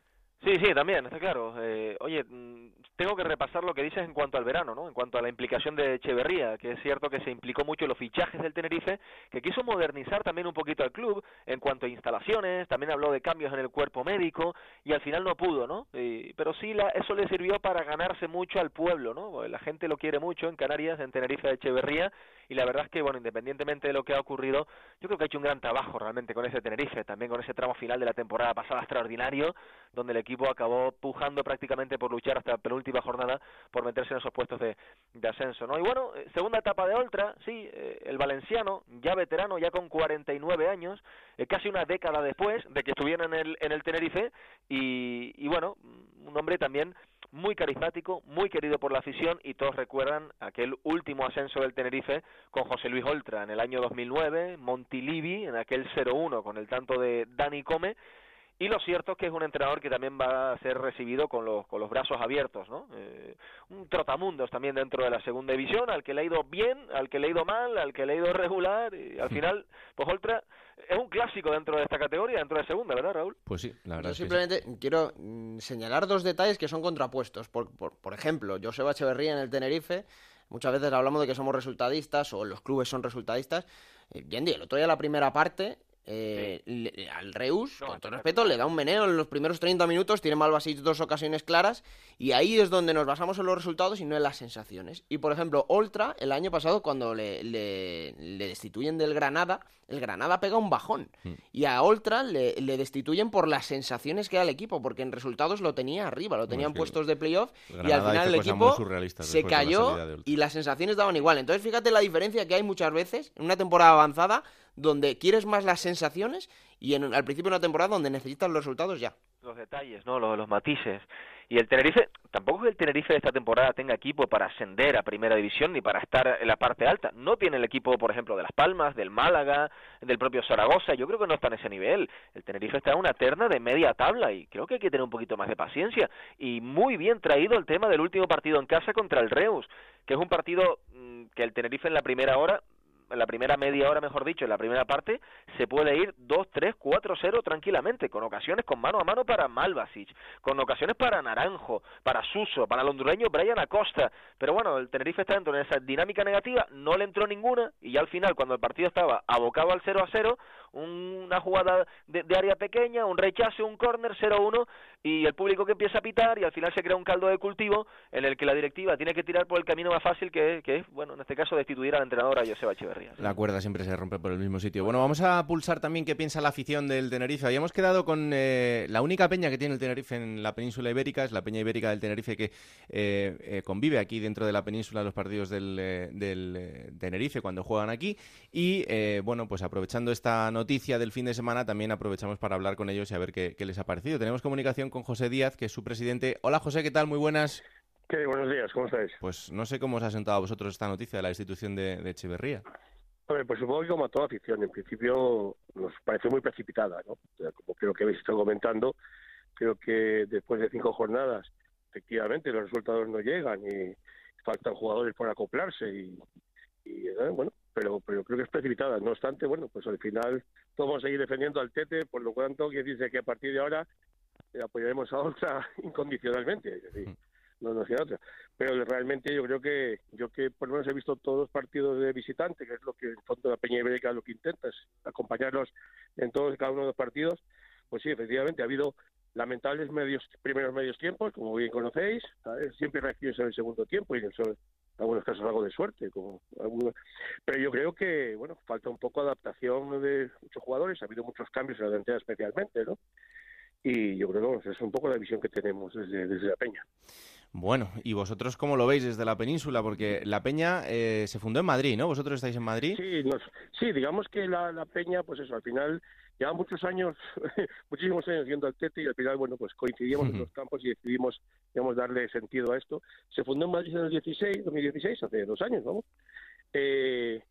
Sí, sí, también, está claro. Eh, oye, mm, tengo que repasar lo que dices en cuanto al verano, ¿no? En cuanto a la implicación de Echeverría, que es cierto que se implicó mucho en los fichajes del Tenerife, que quiso modernizar también un poquito al club en cuanto a instalaciones, también habló de cambios en el cuerpo médico y al final no pudo, ¿no? pero sí, la, eso le sirvió para ganarse mucho al pueblo, ¿no? La gente lo quiere mucho en Canarias, en Tenerife Echeverría y la verdad es que, bueno, independientemente de lo que ha ocurrido, yo creo que ha hecho un gran trabajo realmente con ese Tenerife, también con ese tramo final de la temporada pasada extraordinario, donde el equipo acabó pujando prácticamente por luchar hasta la penúltima jornada por meterse en esos puestos de, ascenso. ¿no? Y bueno, eh, segunda etapa de Ultra, sí, eh, el valenciano, ya veterano, ya con 49 años, eh, casi una década después de que estuviera en el, en el Tenerife, y, y bueno, un hombre también muy carismático, muy querido por la afición y todos recuerdan aquel último ascenso del Tenerife con José Luis Oltra en el año 2009, Montilivi en aquel 0-1 con el tanto de Dani Come y lo cierto es que es un entrenador que también va a ser recibido con los, con los brazos abiertos, ¿no? Eh, un trotamundos también dentro de la segunda división, al que le ha ido bien, al que le ha ido mal, al que le ha ido regular, y al final, pues Oltra es un clásico dentro de esta categoría, dentro de segunda, ¿verdad, Raúl? Pues sí, la verdad. Yo simplemente quiero mm, señalar dos detalles que son contrapuestos. Por, por, por ejemplo, Joseba Echeverría en el Tenerife, muchas veces hablamos de que somos resultadistas o los clubes son resultadistas. Eh, bien, el otro día la primera parte eh, al Reus, con todo respeto, le da un meneo en los primeros 30 minutos, tiene Malvasic dos ocasiones claras y ahí es donde nos basamos en los resultados y no en las sensaciones. Y por ejemplo, Oltra, el año pasado cuando le, le, destituyen del Granada, el Granada pega un bajón hmm. y a Oltra le, destituyen por las sensaciones que da el equipo, porque en resultados lo tenía arriba, lo tenían puestos de playoff y al final el equipo se cayó y las sensaciones daban igual. Entonces fíjate la diferencia que hay muchas veces en una temporada avanzada donde quieres más las sensaciones y en, al principio de una temporada donde necesitas los resultados ya. Los detalles, ¿no? Los, los matices. Y el Tenerife, tampoco es que el Tenerife de esta temporada tenga equipo para ascender a primera división ni para estar en la parte alta. No tiene el equipo, por ejemplo, de Las Palmas, del Málaga, del propio Zaragoza. Yo creo que no está en ese nivel. El Tenerife está en una terna de media tabla y creo que hay que tener un poquito más de paciencia. Y muy bien traído el tema del último partido en casa contra el Reus, que es un partido mm, que el Tenerife en la primera hora en la primera media hora, mejor dicho, en la primera parte, se puede ir 2, 3, 4, 0 tranquilamente, con ocasiones con mano a mano para Malvasic, con ocasiones para Naranjo, para Suso, para el hondureño Brian Acosta. Pero bueno, el Tenerife está dentro de esa dinámica negativa, no le entró ninguna y ya al final, cuando el partido estaba abocado al 0 a 0, una jugada de, área pequeña, un rechace, un córner, 0-1 y el público que empieza a pitar y al final se crea un caldo de cultivo en el que la directiva tiene que tirar por el camino más fácil que, es, bueno, en este caso destituir al entrenador a Joseba Echeverría. La cuerda siempre se rompe por el mismo sitio. Bueno, vamos a pulsar también qué piensa la afición del Tenerife. Habíamos quedado con eh, la única peña que tiene el Tenerife en la península ibérica, es la peña ibérica del Tenerife que eh, eh, convive aquí dentro de la península los partidos del, del Tenerife cuando juegan aquí. Y bueno, pues aprovechando esta noticia del fin de semana, también aprovechamos para hablar con ellos y a ver qué, qué les ha parecido. Tenemos comunicación con José Díaz, que es su presidente. Hola José, ¿qué tal? Muy buenas. ¿Qué? Buenos días, ¿cómo estáis? Pues no sé cómo os ha sentado a vosotros esta noticia de la institución de, de Echeverría. A ver, pues supongo que como a toda afición, en principio nos pareció muy precipitada, ¿no? como creo que habéis estado comentando, creo que después de cinco jornadas, efectivamente, los resultados no llegan y faltan jugadores por acoplarse y, eh, bueno, pero, pero creo que es precipitada. No obstante, bueno, pues al final todos vamos a seguir defendiendo al Tete, por lo tanto, que dice que a partir de ahora eh, apoyaremos a otra incondicionalmente. Es decir, mm no nos queda otra. Pero realmente yo creo que yo que por lo menos he visto todos los partidos de visitante, que es lo que el fondo de la Peña Ibérica lo que intenta, es acompañarlos en todos y cada uno de los partidos. Pues sí, efectivamente ha habido lamentables medios primeros medios tiempos, como bien conocéis, siempre reacciones en el segundo tiempo y en algunos casos algo de suerte, como pero yo creo que bueno falta un poco de adaptación de muchos jugadores, ha habido muchos cambios en la delantera especialmente, ¿no? Y yo creo que es un poco la visión que tenemos desde, desde la Peña. Bueno, ¿y vosotros cómo lo veis desde la península? Porque la Peña eh, se fundó en Madrid, ¿no? ¿Vosotros estáis en Madrid? Sí, sí digamos que la, Peña, pues eso, al final lleva muchos años, muchísimos años yendo al Tete y al final, bueno, pues coincidimos en los campos y decidimos, digamos, darle sentido a esto. Se fundó en Madrid en el 16, 2016, hace dos años, ¿no? Eh,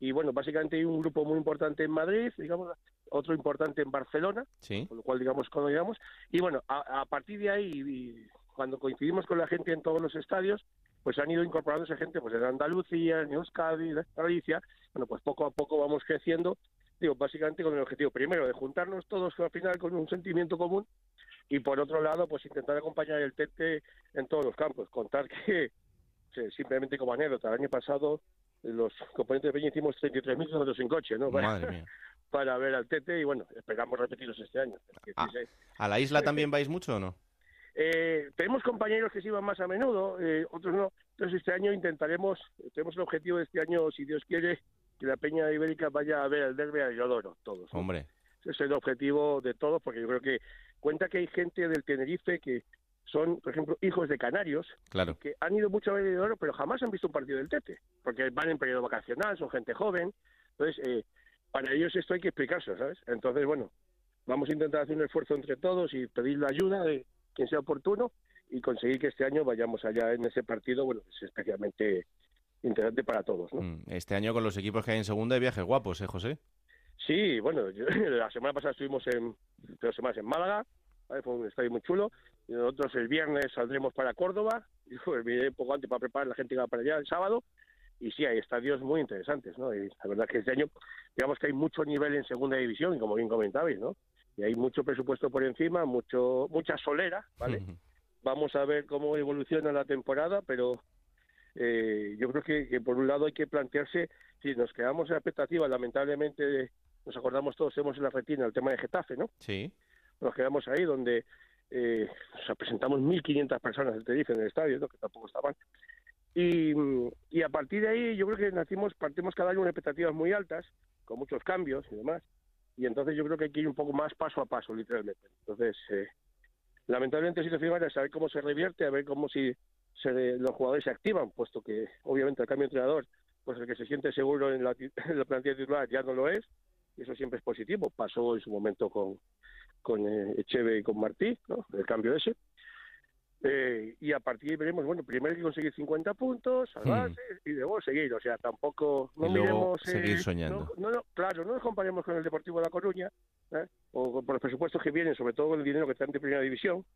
y bueno, básicamente hay un grupo muy importante en Madrid, digamos, otro importante en Barcelona, ¿Sí? con lo cual, digamos, cuando llegamos. Y bueno, a, partir de ahí cuando coincidimos con la gente en todos los estadios, pues han ido incorporándose gente pues en Andalucía, en Euskadi, en Galicia, bueno, pues poco a poco vamos creciendo, básicamente con el objetivo primero de juntarnos todos al final con un sentimiento común y por otro lado, pues intentar acompañar el Tete en todos los campos, contar que simplemente como anécdota, el año pasado los componentes de Peña hicimos 33.000 kilómetros en coche, ¿no? Madre mía. para ver al Tete y bueno, esperamos repetirlos este año. Ah, ¿A la isla también vais mucho o no? Eh, tenemos compañeros que se iban más a menudo, eh, otros no. Entonces este año intentaremos, tenemos el objetivo de este año, si Dios quiere, que la Peña Ibérica vaya a ver el derby a Yodoro, todos. Hombre. Ese es el objetivo de todos, porque yo creo que cuenta que hay gente del Tenerife que son, por ejemplo, hijos de canarios, claro. que han ido mucho a ver Yodoro, pero jamás han visto un partido del Tete, porque van en periodo vacacional, son gente joven. Entonces, eh, para ellos esto hay que explicarse, ¿sabes? Entonces, bueno, vamos a intentar hacer un esfuerzo entre todos y pedir la ayuda de quien sea oportuno y conseguir que este año vayamos allá en ese partido, bueno, es especialmente interesante para todos. ¿no? Mm, este año con los equipos que hay en segunda hay viajes guapos, ¿eh, José? Sí, bueno, la semana pasada estuvimos en dos semanas en Málaga, fue un estadio muy chulo, y nosotros el viernes saldremos para Córdoba, y pues, un poco antes para preparar, la gente que va para allá el sábado, y sí, hay estadios muy interesantes, ¿no? Y la verdad que este año, digamos que hay mucho nivel en segunda división, y como bien comentabais, ¿no? y hay mucho presupuesto por encima, mucho mucha solera, ¿vale? Vamos a ver cómo evoluciona la temporada, pero eh, yo creo que, por un lado hay que plantearse, si nos quedamos en la expectativa, lamentablemente nos acordamos todos, hemos en la retina el tema de Getafe, ¿no? Sí. Nos quedamos ahí donde eh, presentamos 1.500 personas te dicen en el estadio, ¿no? que tampoco estaban. Y, y a partir de ahí yo creo que nacimos, partimos cada año con expectativas muy altas, con muchos cambios y demás y entonces yo creo que hay que ir un poco más paso a paso, literalmente. Entonces, eh, lamentablemente la situación es saber cómo se revierte, a ver cómo si los jugadores se activan, puesto que obviamente el cambio de entrenador, pues el que se siente seguro en la, plantilla titular ya no lo es, y eso siempre es positivo. Pasó en su momento con, con eh, Echeve y con Martí, ¿no? el cambio ese. Eh, y a partir de ahí veremos, bueno, primero hay que conseguir 50 puntos, salvarse hmm. y luego seguir. O sea, tampoco no miremos. Seguir eh, soñando. No, no, claro, no nos comparemos con el Deportivo de La Coruña ¿eh? o por los presupuestos que vienen, sobre todo con el dinero que está en primera división.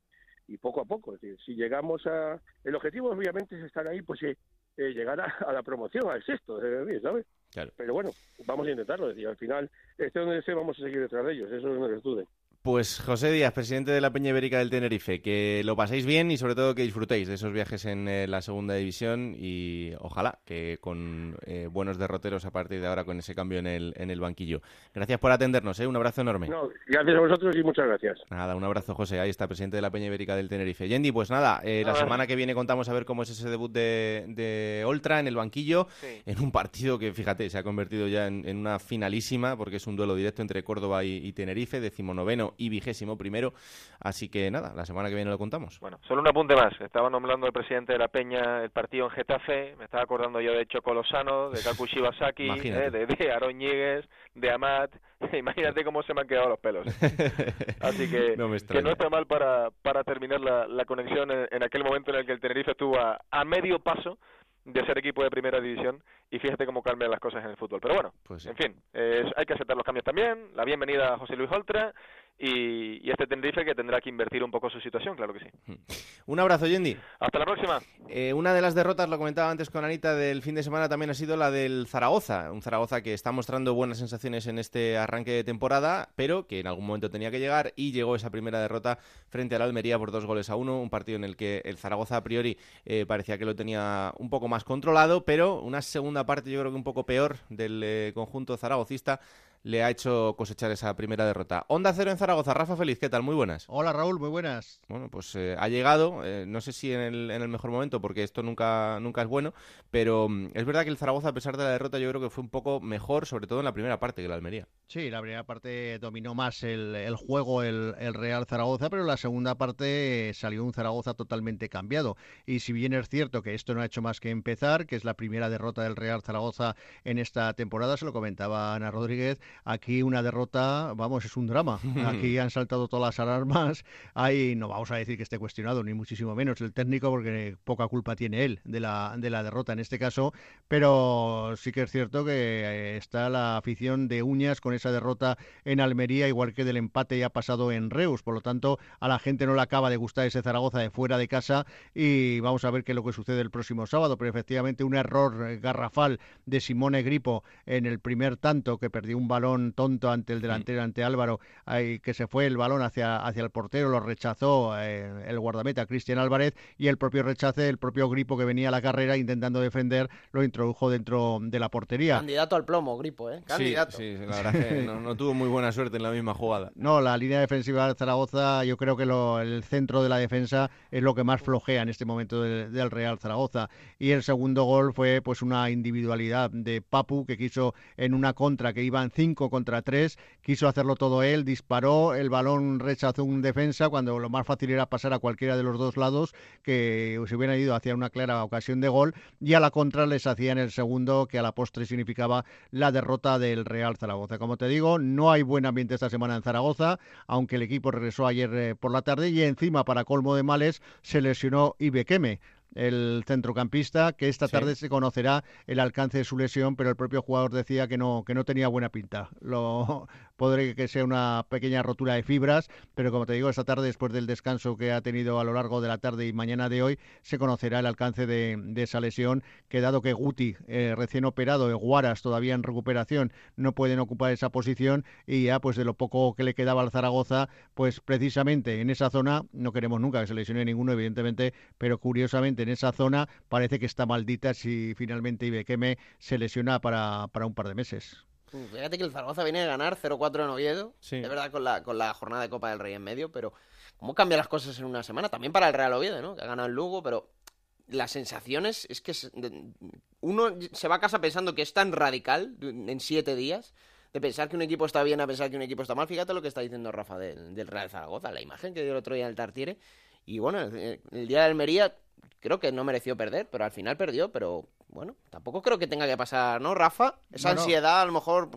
Y poco a poco, es decir, si llegamos a. El objetivo, obviamente, es estar ahí, pues eh, llegar a, la promoción, al sexto, ¿sabes? Claro. Pero bueno, vamos a intentarlo. Es decir, al final, este donde esté, vamos a seguir detrás de ellos, eso no les dude. Pues José Díaz, presidente de la Peña Ibérica del Tenerife, que lo paséis bien y sobre todo que disfrutéis de esos viajes en eh, la segunda división y ojalá que con eh, buenos derroteros a partir de ahora con ese cambio en el, en el banquillo. Gracias por atendernos, ¿eh? un abrazo enorme. gracias a vosotros y muchas gracias. Nada, un abrazo José, ahí está, presidente de la Peña Ibérica del Tenerife. Yendi, pues nada, la semana que viene contamos a ver cómo es ese debut de, de Oltra en el banquillo, en un partido que fíjate, se ha convertido ya en, una finalísima porque es un duelo directo entre Córdoba y, y Tenerife, decimonoveno y vigésimo primero. Así que nada, la semana que viene lo contamos. Bueno, solo un apunte más. Estaba nombrando el presidente de la Peña el partido en Getafe. Me estaba acordando yo de Chocolosano, de Kaku Shibasaki, eh, de, de Aaron de Amat. Imagínate cómo se me han quedado los pelos. Así que no, que no está mal para, para terminar la, conexión en, aquel momento en el que el Tenerife estuvo a, a medio paso de ser equipo de primera división y fíjate cómo cambian las cosas en el fútbol. Pero bueno, pues en fin, hay que aceptar los cambios también. La bienvenida a José Luis Oltra y, este Tenerife que tendrá que invertir un poco su situación, claro que sí. Hmm. Un abrazo, Yendi. Hasta la próxima. Eh, una de las derrotas, lo comentaba antes con Anita, del fin de semana también ha sido la del Zaragoza. Un Zaragoza que está mostrando buenas sensaciones en este arranque de temporada, pero que en algún momento tenía que llegar y llegó esa primera derrota frente al Almería por dos goles a uno. Un partido en el que el Zaragoza a priori eh, parecía que lo tenía un poco más controlado, pero una segunda parte yo creo que un poco peor del eh, conjunto zaragocista le ha hecho cosechar esa primera derrota. Onda Cero en Zaragoza, Rafa Feliz, ¿qué tal? Muy buenas. Hola Raúl, muy buenas. Bueno, pues eh, ha llegado, eh, no sé si en el, en el, mejor momento, porque esto nunca, nunca es bueno, pero mm, es verdad que el Zaragoza, a pesar de la derrota, yo creo que fue un poco mejor, sobre todo en la primera parte que la Almería. Sí, la primera parte dominó más el, juego el, Real Zaragoza, pero la segunda parte salió un Zaragoza totalmente cambiado. Y si bien es cierto que esto no ha hecho más que empezar, que es la primera derrota del Real Zaragoza en esta temporada, se lo comentaba Ana Rodríguez, Aquí una derrota, vamos, es un drama. Aquí han saltado todas las alarmas. Ahí no vamos a decir que esté cuestionado, ni muchísimo menos el técnico, porque poca culpa tiene él de la, de la derrota en este caso. Pero sí que es cierto que eh, está la afición de uñas con esa derrota en Almería, igual que del empate ya pasado en Reus. Por lo tanto, a la gente no le acaba de gustar ese Zaragoza de fuera de casa y vamos a ver qué es lo que sucede el próximo sábado. Pero efectivamente, un error garrafal de Simone Gripo en el primer tanto que perdió un balón tonto ante el delantero, ante Álvaro, que se fue el balón hacia, hacia el portero, lo rechazó eh, el guardameta Cristian Álvarez y el propio rechace, el propio Gripo que venía a la carrera intentando defender, lo introdujo dentro de la portería. Candidato al plomo, Gripo, ¿eh? Candidato. Sí, sí la verdad que no, tuvo muy buena suerte en la misma jugada. No, la línea defensiva de Zaragoza, yo creo que lo, el centro de la defensa es lo que más flojea en este momento del, del Real Zaragoza. Y el segundo gol fue pues una individualidad de Papu que quiso en una contra que iban cinco contra contra tres, quiso hacerlo todo él, disparó, el balón rechazó un defensa cuando lo más fácil era pasar a cualquiera de los dos lados que se hubieran ido hacia una clara ocasión de gol y a la contra les hacían el segundo que a la postre significaba la derrota del Real Zaragoza. Como te digo, no hay buen ambiente esta semana en Zaragoza, aunque el equipo regresó ayer eh, por la tarde y encima para colmo de males se lesionó Ibequeme el centrocampista, que esta tarde se conocerá el alcance de su lesión, pero el propio jugador decía que no, que no tenía buena pinta. Lo, podría que sea una pequeña rotura de fibras, pero como te digo, esta tarde, después del descanso que ha tenido a lo largo de la tarde y mañana de hoy, se conocerá el alcance de, esa lesión, que dado que Guti, eh, recién operado, y Guaras todavía en recuperación, no pueden ocupar esa posición, y ya pues de lo poco que le quedaba al Zaragoza, pues precisamente en esa zona, no queremos nunca que se lesione ninguno, evidentemente, pero curiosamente en esa zona parece que está maldita si finalmente Ibequeme se lesiona para, para un par de meses. Fíjate que el Zaragoza viene a ganar 0-4 en Oviedo. De verdad, con la, con la jornada de Copa del Rey en medio, pero ¿cómo cambian las cosas en una semana? También para el Real Oviedo, ¿no? Que ha ganado el Lugo, pero las sensaciones es que uno se va a casa pensando que es tan radical en siete días de pensar que un equipo está bien a pensar que un equipo está mal. Fíjate lo que está diciendo Rafa del, del Real Zaragoza, la imagen que dio el otro día en el Tartiere. Y bueno, el, el día de Almería creo que no mereció perder, pero al final perdió, pero bueno, tampoco creo que tenga que pasar, ¿no, Rafa? Esa ansiedad, a lo mejor,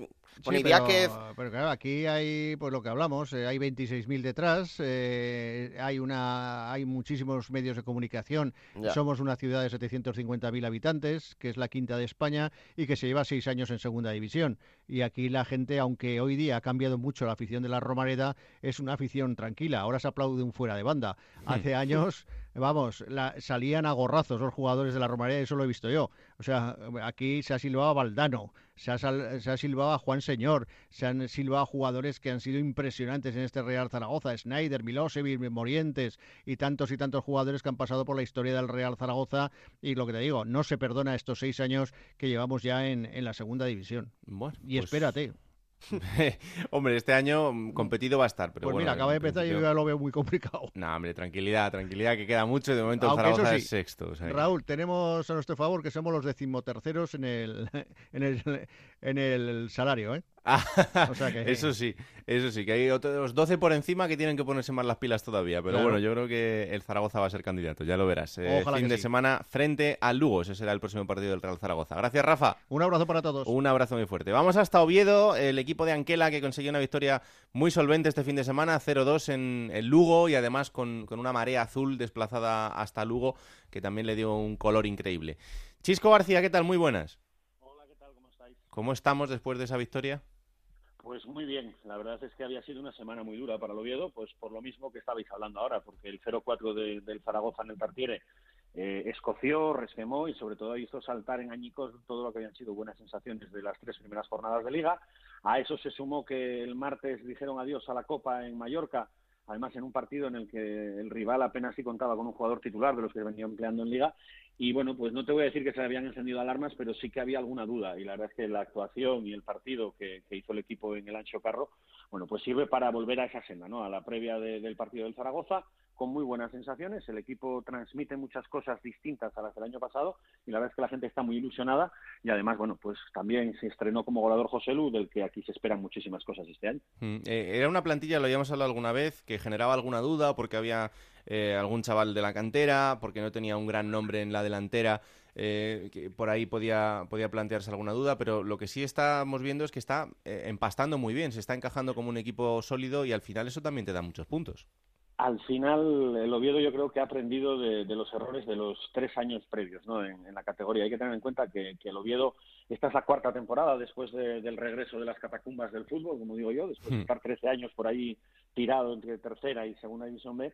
con que... Pero claro, aquí hay, pues lo que hablamos, eh, hay 26.000 detrás, eh, hay una hay muchísimos medios de comunicación, somos una ciudad de 750.000 habitantes, que es la quinta de España, y que se lleva seis años en segunda división. Y aquí la gente, aunque hoy día ha cambiado mucho la afición de la Romareda, es una afición tranquila. Ahora se aplaude un fuera de banda. Hace años vamos, salían a gorrazos los jugadores de la Romareda, eso lo he visto yo. O sea, aquí se ha silbado a Valdano, se ha, se ha silbado a Juan Señor, se han silbado a jugadores que han sido impresionantes en este Real Zaragoza, Snyder, Milosevic, Morientes y tantos y tantos jugadores que han pasado por la historia del Real Zaragoza. Y lo que te digo, no se perdona estos seis años que llevamos ya en, la segunda división. Bueno, y pues espérate. hombre, este año mm, competido va a estar. Pero pues mira, acaba de empezar y yo ya lo veo muy complicado. No, hombre, tranquilidad, tranquilidad, que queda mucho. De momento el Zaragoza es sexto. Raúl, tenemos a nuestro favor que somos los decimoterceros en el, en el, en el salario, ¿eh? Eso sí, eso sí, que hay otros 12 por encima que tienen que ponerse más las pilas todavía. Pero bueno, yo creo que el Zaragoza va a ser candidato, ya lo verás. Eh, fin de semana frente al Lugo, ese será el próximo partido del Real Zaragoza. Gracias, Rafa. Un abrazo para todos. Un abrazo muy fuerte. Vamos hasta Oviedo, el equipo de Anquela que consiguió una victoria muy solvente este fin de semana, 0-2 en el Lugo y además con, con una marea azul desplazada hasta Lugo que también le dio un color increíble. Chisco García, ¿qué tal? Muy buenas. ¿Cómo estamos después de esa victoria? Pues muy bien, la verdad es que había sido una semana muy dura para el Oviedo, pues por lo mismo que estabais hablando ahora, porque el 0-4 del Zaragoza en el Tartiere eh, escoció, resquemó y sobre todo hizo saltar en añicos todo lo que habían sido buenas sensaciones de las tres primeras jornadas de liga. A eso se sumó que el martes dijeron adiós a la Copa en Mallorca, además en un partido en el que el rival apenas sí contaba con un jugador titular de los que venía empleando en liga y bueno, pues no te voy a decir que se habían encendido alarmas, pero sí que había alguna duda. Y la verdad es que la actuación y el partido que, hizo el equipo en el Ancho Carro, bueno, pues sirve para volver a esa senda, ¿no? A la previa del partido del Zaragoza, con muy buenas sensaciones. El equipo transmite muchas cosas distintas a las del año pasado y la verdad es que la gente está muy ilusionada y además, bueno, pues también se estrenó como goleador José Lu, del que aquí se esperan muchísimas cosas este año. Mm, eh, era una plantilla, lo habíamos hablado alguna vez, que generaba alguna duda porque había eh, algún chaval de la cantera, porque no tenía un gran nombre en la delantera. Eh, que por ahí podía, podía plantearse alguna duda, pero lo que sí estamos viendo es que está empastando muy bien, se está encajando como un equipo sólido y al final eso también te da muchos puntos al final el Oviedo yo creo que ha aprendido de, los errores de los tres años previos ¿no? en, la categoría. Hay que tener en cuenta que, el Oviedo, esta es la cuarta temporada después del regreso de las catacumbas del fútbol, como digo yo, después de hmm. estar 13 años por ahí tirado entre tercera y segunda división B.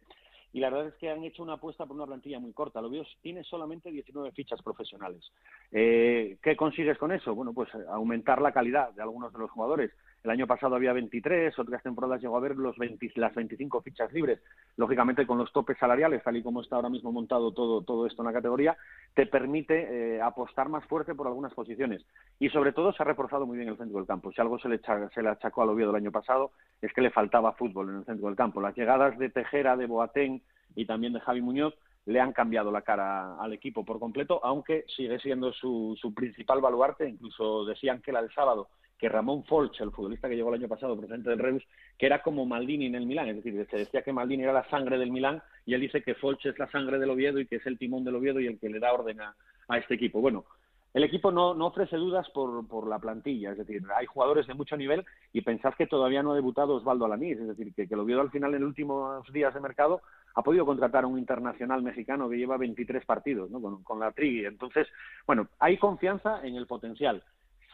Y la verdad es que han hecho una apuesta por una plantilla muy corta. El Oviedo tiene solamente 19 fichas profesionales. Eh, ¿Qué consigues con eso? Bueno, pues aumentar la calidad de algunos de los jugadores el año pasado había 23, otras temporadas llegó a haber las 25 fichas libres. Lógicamente, con los topes salariales, tal y como está ahora mismo montado todo, todo esto en la categoría, te permite eh, apostar más fuerte por algunas posiciones. Y sobre todo se ha reforzado muy bien el centro del campo. Si algo se le, se le achacó al Oviedo el año pasado, es que le faltaba fútbol en el centro del campo. Las llegadas de Tejera, de Boateng y también de Javi Muñoz le han cambiado la cara al equipo por completo, aunque sigue siendo su, su principal baluarte. Incluso decían que la del sábado que Ramón Folch, el futbolista que llegó el año pasado presidente del Reus, que era como Maldini en el Milán, es decir, se decía que Maldini era la sangre del Milán y él dice que Folch es la sangre del Oviedo y que es el timón del Oviedo y el que le da orden a, este equipo. Bueno, el equipo no, no ofrece dudas por, por, la plantilla, es decir, hay jugadores de mucho nivel y pensad que todavía no ha debutado Osvaldo Alanís, es decir, que, que al final en los últimos días de mercado ha podido contratar a un internacional mexicano que lleva 23 partidos ¿no? con, con la Trigui. Entonces, bueno, hay confianza en el potencial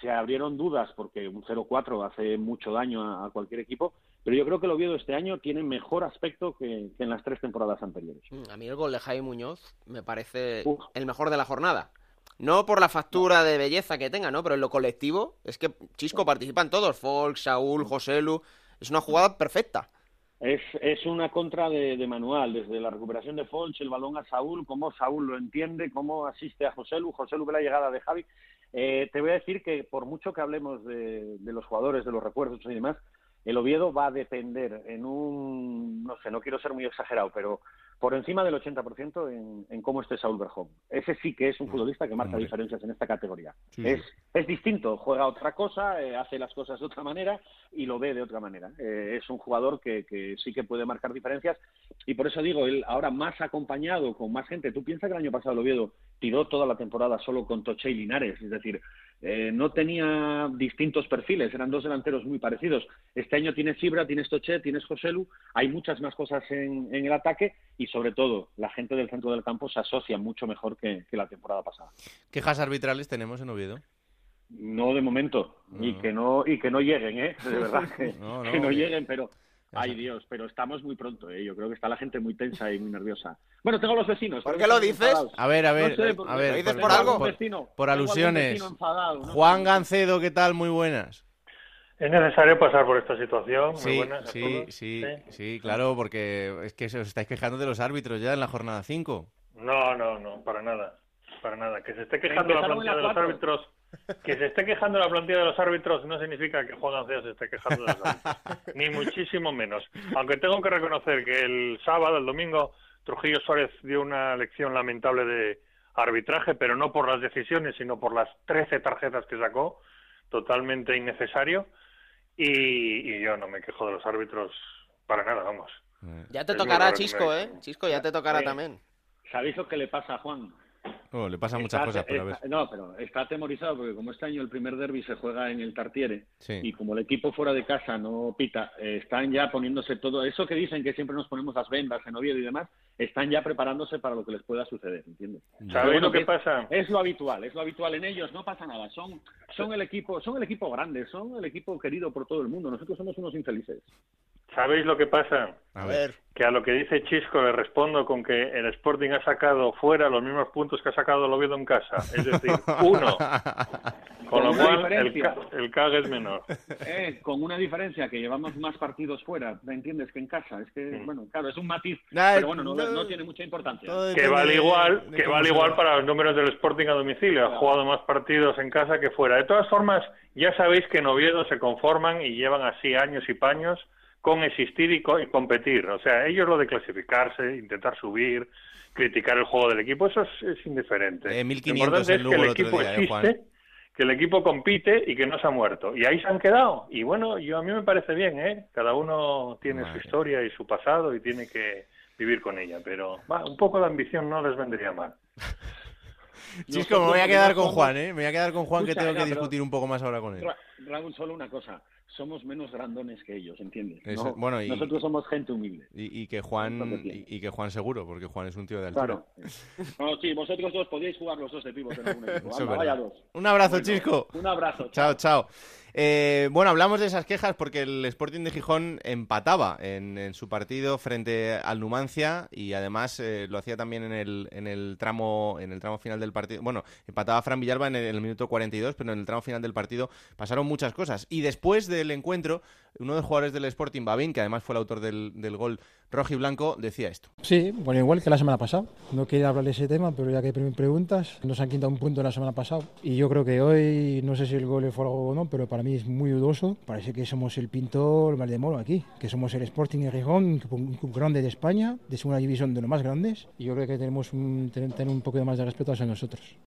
se abrieron dudas porque un 0-4 hace mucho daño a, cualquier equipo, pero yo creo que el Oviedo este año tiene mejor aspecto que, en las tres temporadas anteriores. Mm, a mí el gol de Jaime Muñoz me parece el mejor de la jornada. No por la factura de belleza que tenga, ¿no? Pero en lo colectivo es que Chisco participan todos, Folk, Saúl, Joselu, es una jugada perfecta. Es, es una contra de, manual, desde la recuperación de Folch, el balón a Saúl, cómo Saúl lo entiende, cómo asiste a Joselu, Joselu ve la llegada de Javi. Eh, te voy a decir que por mucho que hablemos de, los jugadores, de los recuerdos y demás, el Oviedo va a depender en un, no sé, no quiero ser muy exagerado, pero por encima del 80% en, en cómo esté Saúl Berjón. Ese sí que es un futbolista que marca diferencias en esta categoría. es, es distinto, juega otra cosa, eh, hace las cosas de otra manera y lo ve de otra manera. Eh, es un jugador que, que, sí que puede marcar diferencias y por eso digo, él ahora más acompañado, con más gente. Tú piensas que el año pasado el Oviedo tiró toda la temporada solo con Toche y Linares, es decir, eh, no tenía distintos perfiles, eran dos delanteros muy parecidos. Este año tienes Fibra, tienes Toche, tienes Joselu, hay muchas más cosas en, el ataque y sobre todo la gente del centro del campo se asocia mucho mejor que, la temporada pasada. ¿Quejas arbitrales tenemos en Oviedo? No de momento y que no y que no lleguen, ¿eh? De verdad que no, que no lleguen, pero Ay Dios, pero estamos muy pronto, ¿eh? yo creo que está la gente muy tensa y muy nerviosa. Bueno, tengo los vecinos. ¿Por qué lo dices? A ver, a ver, a ver. ¿Lo dices por, algo? Por, alusiones. Juan Gancedo, ¿qué tal? Muy buenas. Es necesario pasar por esta situación. Sí, sí, sí, sí, claro, porque es que os estáis quejando de los árbitros ya en la jornada 5. No, no, no, para nada. Para nada. Que se esté quejando la plantilla de los árbitros. Que se esté quejando la plantilla de los árbitros no significa que Juan García se esté quejando de los árbitros. Ni muchísimo menos. Aunque tengo que reconocer que el sábado, el domingo, Trujillo Suárez dio una lección lamentable de arbitraje, pero no por las decisiones, sino por las 13 tarjetas que sacó. Totalmente innecesario. Y, yo no me quejo de los árbitros para nada, vamos. Ya te tocará, Chisco, ¿eh? Chisco, ya te tocará también. ¿Sabéis lo que le pasa a Juan? Oh, le pasan muchas cosas, pero a ver. No, pero está atemorizado porque como este año el primer derby se juega en el Tartiere y como el equipo fuera de casa no pita, eh, están ya poniéndose todo eso que dicen que siempre nos ponemos las vendas en Oviedo y demás, están ya preparándose para lo que les pueda suceder, ¿entiendes? ¿Sabéis lo que pasa? Es lo habitual, es lo habitual en ellos, no pasa nada, son son el equipo, son el equipo grande, son el equipo querido por todo el mundo, nosotros somos unos infelices. ¿Sabéis lo que pasa? A ver. Que a lo que dice Chisco le respondo con que el Sporting ha sacado fuera los mismos puntos que ha sacado el Oviedo en casa. Es decir, uno. Con, lo cual el, el CAG es menor. Eh, con una diferencia que llevamos más partidos fuera, ¿me entiendes? Que en casa. Es que, mm. bueno, claro, es un matiz, pero bueno, no, tiene mucha importancia. Que vale igual, que vale igual para los números del Sporting a domicilio. Ha jugado más partidos en casa que fuera. De todas formas, ya sabéis que en Oviedo se conforman y llevan así años y paños con existir y, competir. O sea, ellos lo de clasificarse, intentar subir, criticar el juego del equipo, eso es, indiferente. Eh, lo importante es que el equipo ¿eh, existe, que el equipo compite y que no se ha muerto. Y ahí se han quedado. Y bueno, yo a mí me parece bien, ¿eh? Cada uno tiene su historia y su pasado y tiene que vivir con ella. Pero un poco de ambición no les vendría mal. Chisco, me voy a quedar con Juan, ¿eh? Me voy a quedar con Juan que tengo que discutir un poco más ahora con él. Raúl, solo una cosa somos menos grandones que ellos, ¿entiendes? bueno, y, Nosotros somos gente humilde. Y, que Juan y, que Juan seguro, porque Juan es un tío de altura. Claro. sí, vosotros dos podéis jugar los dos de pibos en algún equipo. vaya dos. Un abrazo, Chisco. Un abrazo. chao. chao. Eh, bueno, hablamos de esas quejas porque el Sporting de Gijón empataba en, su partido frente al Numancia y además eh, lo hacía también en el, en el tramo en el tramo final del partido. Bueno, empataba Fran Villalba en el, minuto 42, pero en el tramo final del partido pasaron muchas cosas. Y después del encuentro, uno de los jugadores del Sporting, Babín, que además fue el autor del, del gol rojo y blanco, decía esto. Sí, bueno, igual que la semana pasada. No quería hablar de ese tema, pero ya que hay preguntas, nos han quitado un punto la semana pasada. Y yo creo que hoy, no sé si el gol fue algo o no, pero para mí es muy dudoso. Parece que somos el pintor Valdemoro aquí, que somos el Sporting de Gijón, un club grande de España, de segunda división de los más grandes. Y yo creo que tenemos un, tener un poco más de respeto hacia nosotros.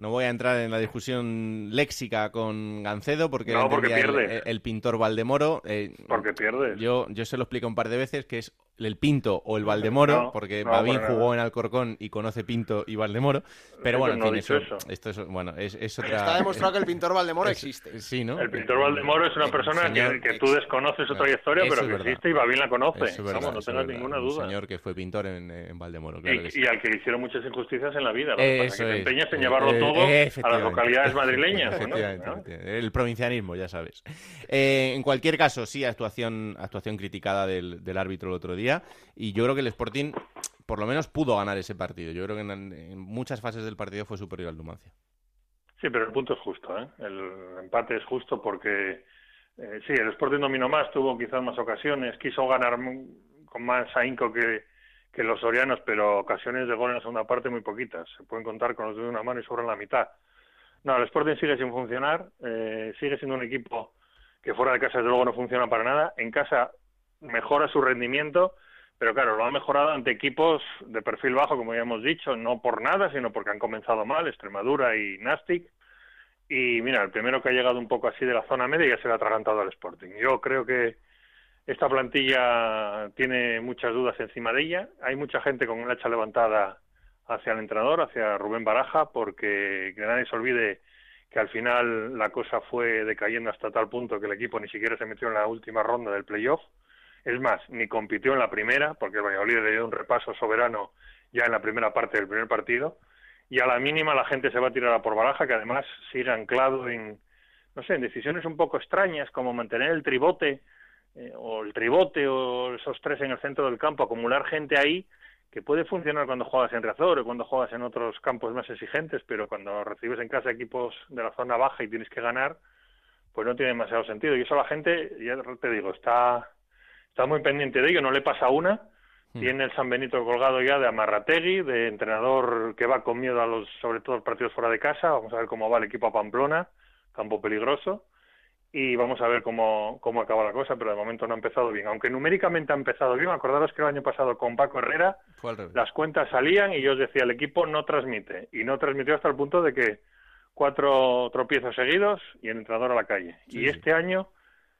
No voy a entrar en la discusión léxica con Gancedo porque, no, porque pierde. El, pintor Valdemoro. Eh, porque pierde. Yo, yo se lo explico un par de veces que es el Pinto o el Valdemoro, porque Babín jugó en Alcorcón y conoce Pinto y Valdemoro. Pero bueno, en eso, esto es, bueno, es, otra... Está demostrado que el pintor Valdemoro existe. Sí, ¿no? El pintor Valdemoro es una persona que, tú desconoces su trayectoria, pero que existe y Babín la conoce. Vamos, no tengas ninguna duda. Un señor que fue pintor en, en Valdemoro. y, al que le hicieron muchas injusticias en la vida. que te empeñas en llevarlo todo a las localidades madrileñas. El provincianismo, ya sabes. Eh, en cualquier caso, sí, actuación, actuación criticada del, del árbitro el otro día. Y yo creo que el Sporting, por lo menos, pudo ganar ese partido. Yo creo que en, muchas fases del partido fue superior al Numancia. Sí, pero el punto es justo. ¿eh? El empate es justo porque, eh, sí, el Sporting dominó más, tuvo quizás más ocasiones, quiso ganar con más ahínco que, que los sorianos, pero ocasiones de gol en la segunda parte muy poquitas. Se pueden contar con los de una mano y sobran la mitad. No, el Sporting sigue sin funcionar, eh, sigue siendo un equipo que fuera de casa desde luego no funciona para nada. En casa mejora su rendimiento, pero claro, lo ha mejorado ante equipos de perfil bajo, como ya hemos dicho, no por nada, sino porque han comenzado mal, Extremadura y Nastic. Y mira, el primero que ha llegado un poco así de la zona media ya se le ha atragantado al Sporting. Yo creo que esta plantilla tiene muchas dudas encima de ella. Hay mucha gente con el hacha levantada hacia el entrenador, hacia Rubén Baraja, porque que nadie se olvide que al final la cosa fue decayendo hasta tal punto que el equipo ni siquiera se metió en la última ronda del playoff. Es más, ni compitió en la primera, porque el Valladolid le dio un repaso soberano ya en la primera parte del primer partido. y a la mínima la gente se va a tirar a por baraja, que además sigue anclado en, no sé, en decisiones un poco extrañas, como mantener el tribote, eh, o el tribote, o esos tres en el centro del campo, acumular gente ahí, que puede funcionar cuando juegas en Riazor o cuando juegas en otros campos más exigentes, pero cuando recibes en casa equipos de la zona baja y tienes que ganar, pues no tiene demasiado sentido. Y eso la gente, ya te digo, está, está muy pendiente de ello, no le pasa una. Hmm. Tiene el San Benito colgado ya de Amarrategui, de entrenador que va con miedo a los, sobre todo los partidos fuera de casa. Vamos a ver cómo va el equipo a Pamplona, campo peligroso y vamos a ver cómo, cómo acaba la cosa, pero de momento no ha empezado bien. Aunque numéricamente ha empezado bien, acordaros que el año pasado con Paco Herrera las cuentas salían y yo os decía, el equipo no transmite. Y no transmitió hasta el punto de que cuatro tropiezos seguidos y el entrenador a la calle. y este año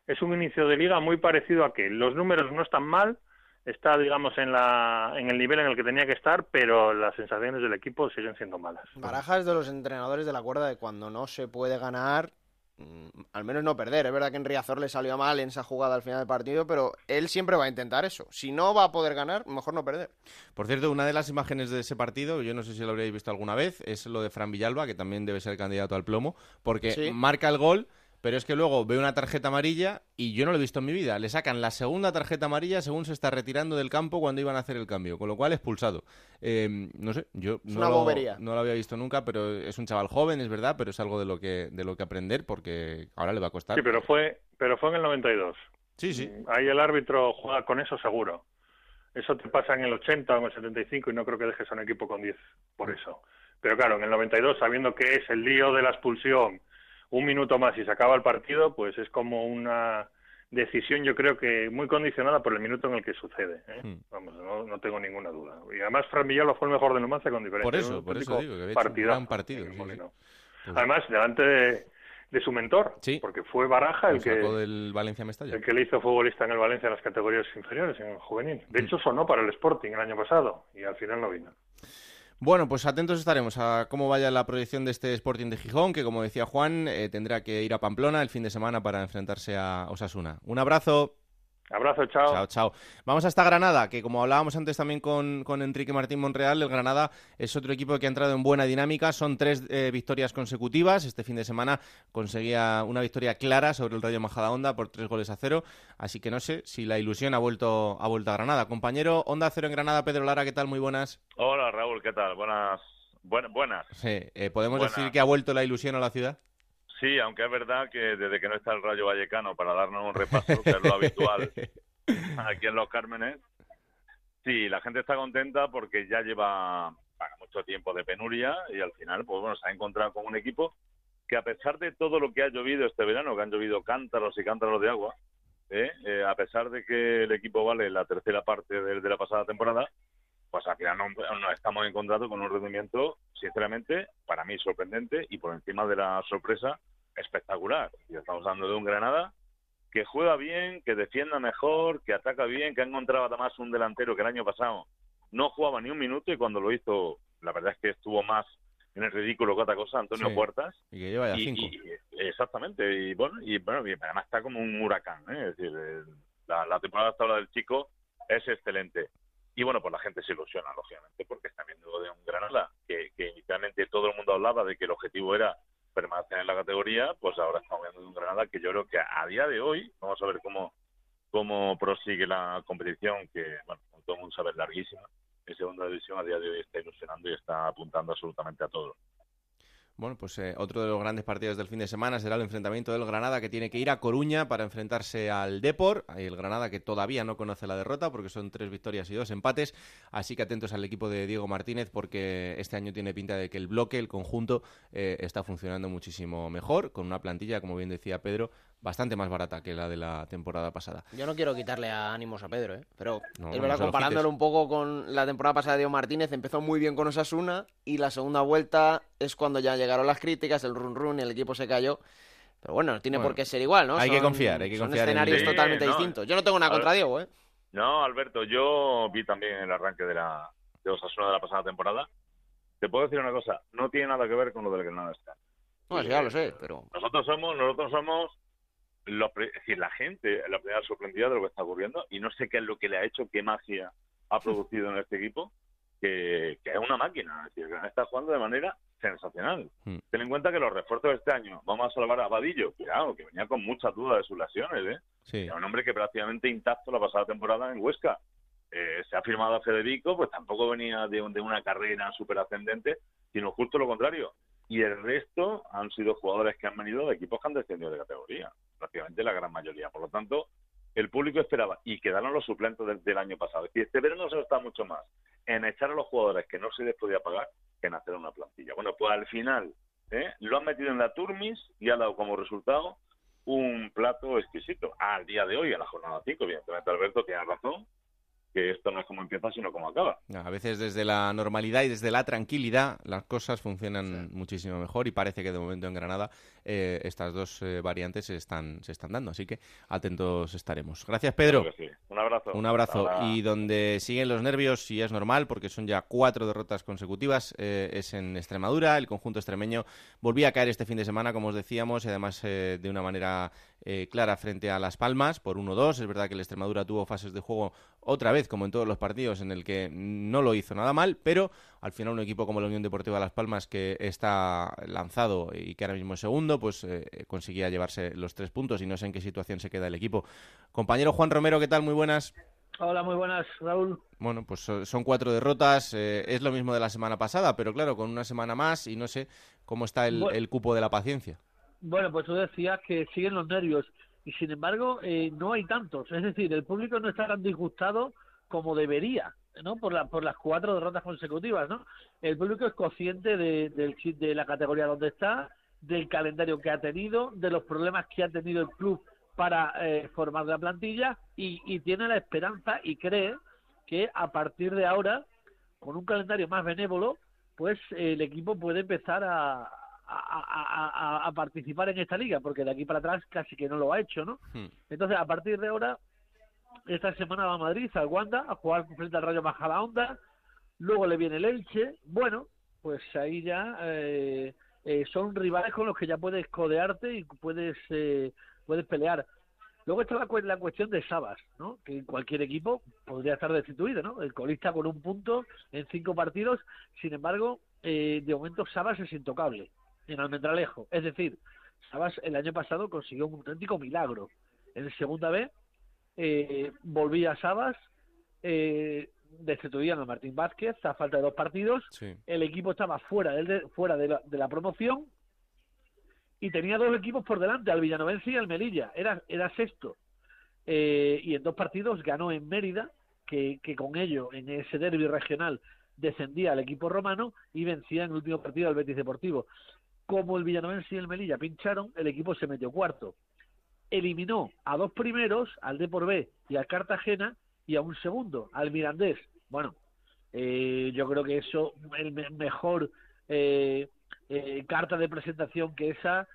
es un inicio de liga muy parecido a que los números no están mal, está digamos en la en el nivel en el que tenía que estar pero las sensaciones del equipo siguen siendo malas Barajas de los entrenadores de la cuerda de cuando no se puede ganar Mm, al menos no perder. Es verdad que en Riazor le salió mal en esa jugada al final del partido, pero él siempre va a intentar eso. Si no va a poder ganar, mejor no perder. Por cierto, una de las imágenes de ese partido, yo no sé si lo habréis visto alguna vez, es lo de Fran Villalba, que también debe ser candidato al plomo, porque marca el gol pero es que luego ve una tarjeta amarilla y yo no lo he visto en mi vida. Le sacan la segunda tarjeta amarilla según se está retirando del campo cuando iban a hacer el cambio, con lo cual expulsado. Eh, no sé, yo no, lo, no, lo, había visto nunca, pero es un chaval joven, es verdad, pero es algo de lo que de lo que aprender porque ahora le va a costar. Sí, pero fue pero fue en el 92. Sí, sí. Ahí el árbitro juega con eso seguro. Eso te pasa en el 80 o en el 75 y no creo que dejes a un equipo con 10 por eso. Pero claro, en el 92, sabiendo que es el lío de la expulsión, un minuto más y se acaba el partido, pues es como una decisión yo creo que muy condicionada por el minuto en el que sucede. ¿eh? Hmm. Vamos, no, tengo ninguna duda. Y además Fran Villalba fue el mejor de Numancia con diferencia. Por eso, por eso digo, que había un gran partido. Pues además, delante de, su mentor, porque fue Baraja el que, del Valencia el que le hizo futbolista en el Valencia en las categorías inferiores, en el juvenil. De hmm. hecho, sonó para el Sporting el año pasado y al final no vino. Bueno, pues atentos estaremos a cómo vaya la proyección de este Sporting de Gijón, que como decía Juan, eh, tendrá que ir a Pamplona el fin de semana para enfrentarse a Osasuna. Un abrazo. Abrazo, chao. Chao, chao. Vamos hasta Granada, que como hablábamos antes también con, con Enrique Martín Monreal, el Granada es otro equipo que ha entrado en buena dinámica. Son tres eh, victorias consecutivas. Este fin de semana conseguía una victoria clara sobre el Rayo Majadahonda por tres goles a cero. Así que no sé si la ilusión ha vuelto, ha vuelto a Granada. Compañero, Onda Cero en Granada, Pedro Lara, ¿qué tal? Muy buenas. Hola, Raúl, ¿qué tal? Buenas. buenas. Sí, eh, ¿podemos decir que ha vuelto la ilusión a la ciudad? Sí, aunque es verdad que desde que no está el Rayo Vallecano para darnos un repaso, que es lo habitual aquí en Los Cármenes, sí, la gente está contenta porque ya lleva mucho tiempo de penuria y al final, pues bueno, se ha encontrado con un equipo que a pesar de todo lo que ha llovido este verano, que han llovido cántaros y cántaros de agua, ¿eh? Eh, a pesar de que el equipo vale la tercera parte de, la pasada temporada, pues al final nos no estamos encontrando con un rendimiento, sinceramente, para mí sorprendente y por encima de la sorpresa espectacular. Y estamos hablando de un Granada que juega bien, que defienda mejor, que ataca bien, que ha encontrado además un delantero que el año pasado no jugaba ni un minuto y cuando lo hizo, la verdad es que estuvo más en el ridículo que otra cosa, Antonio Puertas. Y que lleva ya cinco. exactamente, y bueno, y bueno, además está como un huracán, ¿eh? es decir, la, temporada hasta ahora del chico es excelente. Y bueno, pues la gente se ilusiona, lógicamente, porque está viendo de un Granada que, que inicialmente todo el mundo hablaba de que el objetivo era permanecer en la categoría, pues ahora estamos viendo un Granada que yo creo que a día de hoy, vamos a ver cómo, cómo prosigue la competición, que, bueno, todo el mundo sabe, es larguísima. En segunda división a día de hoy está ilusionando y está apuntando absolutamente a todo. Bueno, pues eh, otro de los grandes partidos del fin de semana será el enfrentamiento del Granada, que tiene que ir a Coruña para enfrentarse al Depor. El Granada que todavía no conoce la derrota porque son tres victorias y dos empates. Así que atentos al equipo de Diego Martínez porque este año tiene pinta de que el bloque, el conjunto, eh, está funcionando muchísimo mejor, con una plantilla, como bien decía Pedro, bastante más barata que la de la temporada pasada. Yo no quiero quitarle ánimos a Pedro, ¿eh? pero es verdad, comparándolo un poco con la temporada pasada de Diego Martínez, empezó muy bien con Osasuna y la segunda vuelta es cuando ya llegaron las críticas, el run run y el equipo se cayó. Pero bueno, no tiene por qué ser igual, ¿no? Hay que confiar, hay que son confiar. escenarios totalmente distintos. Yo no tengo nada contra Diego, ¿eh? No, Alberto, yo vi también el arranque de la de Osasuna de la pasada temporada. Te puedo decir una cosa, no tiene nada que ver con lo del Granada está. No, ya lo sé, pero... Nosotros somos, nosotros somos lo, es decir, la gente, la primera sorprendida de lo que está ocurriendo y no sé qué es lo que le ha hecho, qué magia ha producido en este equipo, que, es una máquina. Es decir, está jugando de manera sensacional. Hmm. Ten en cuenta que los refuerzos de este año, vamos a salvar a Vadillo, cuidado, que venía con muchas dudas de sus lesiones, ¿eh? Sí. un hombre que prácticamente intacto la pasada temporada en Huesca. Eh, se ha firmado a Federico, pues tampoco venía de, de una carrera súper ascendente, sino justo lo contrario. Y el resto han sido jugadores que han venido de equipos que han descendido de categoría, prácticamente la gran mayoría. Por lo tanto, el público esperaba y quedaron los suplentes del, año pasado. Y este verano se está mucho más en echar a los jugadores que no se les podía pagar que en hacer una plantilla. Bueno, pues al final ¿eh? lo han metido en la Turmis y ha dado como resultado un plato exquisito. Al día de hoy, a la jornada 5, evidentemente Alberto tiene razón, que esto no es como empieza, sino como acaba. A veces desde la normalidad y desde la tranquilidad las cosas funcionan muchísimo mejor y parece que de momento en Granada eh, estas dos eh, variantes se están, se están dando. Así que atentos estaremos. Gracias, Pedro. Un abrazo. Un abrazo. Y donde siguen los nervios, y es normal, porque son ya cuatro derrotas consecutivas, eh, es en Extremadura. El conjunto extremeño volvía a caer este fin de semana, como os decíamos, y además de una manera clara frente a Las Palmas por 1-2. Es verdad que el Extremadura tuvo fases de juego otra vez, como en todos los partidos, en el que no lo hizo nada mal, pero al final un equipo como la Unión Deportiva Las Palmas, que está lanzado y que ahora mismo es segundo, pues eh, conseguía llevarse los tres puntos y no sé en qué situación se queda el equipo. Compañero Juan Romero, ¿qué tal? Muy buenas. Hola, muy buenas, Raúl. Bueno, pues son cuatro derrotas, eh, es lo mismo de la semana pasada, pero claro, con una semana más y no sé cómo está el, cupo de la paciencia. Bueno, pues tú decías que siguen los nervios y sin embargo eh, no hay tantos. Es decir, el público no está tan disgustado como debería, ¿no? Por, la, por las cuatro derrotas consecutivas, ¿no? El público es consciente de, de la categoría donde está, del calendario que ha tenido, de los problemas que ha tenido el club para eh, formar la plantilla y, y tiene la esperanza y cree que a partir de ahora, con un calendario más benévolo, pues el equipo puede empezar a, a, participar en esta liga, porque de aquí para atrás casi que no lo ha hecho, ¿no? Hmm. Entonces, a partir de ahora, esta semana va a Madrid, al Wanda, a jugar frente al Rayo Onda luego le viene el Elche, bueno, pues ahí ya eh, eh, son rivales con los que ya puedes codearte y puedes, eh, puedes pelear. Luego está la, la cuestión de Sabas, ¿no? que en cualquier equipo podría estar destituido, ¿no? el colista con un punto en cinco partidos, sin embargo, de momento Sabas es intocable en Almendralejo. Es decir, Sabas el año pasado consiguió un auténtico milagro. En segunda vez eh, volvía Sabas, eh, destituían a Martín Vázquez a falta de dos partidos. El equipo estaba fuera, de, fuera de la, promoción y tenía dos equipos por delante, al Villanovense y al Melilla. Era, era sexto. Eh, y en dos partidos ganó en Mérida, que, que con ello, en ese derby regional, descendía al equipo romano y vencía en el último partido al Betis Deportivo como el Villanovense y el Melilla pincharon, el equipo se metió cuarto. Eliminó a dos primeros, al D por B y al Cartagena, y a un segundo, al Mirandés. Bueno, eh, yo creo que eso, el mejor eh, eh, carta de presentación que esa,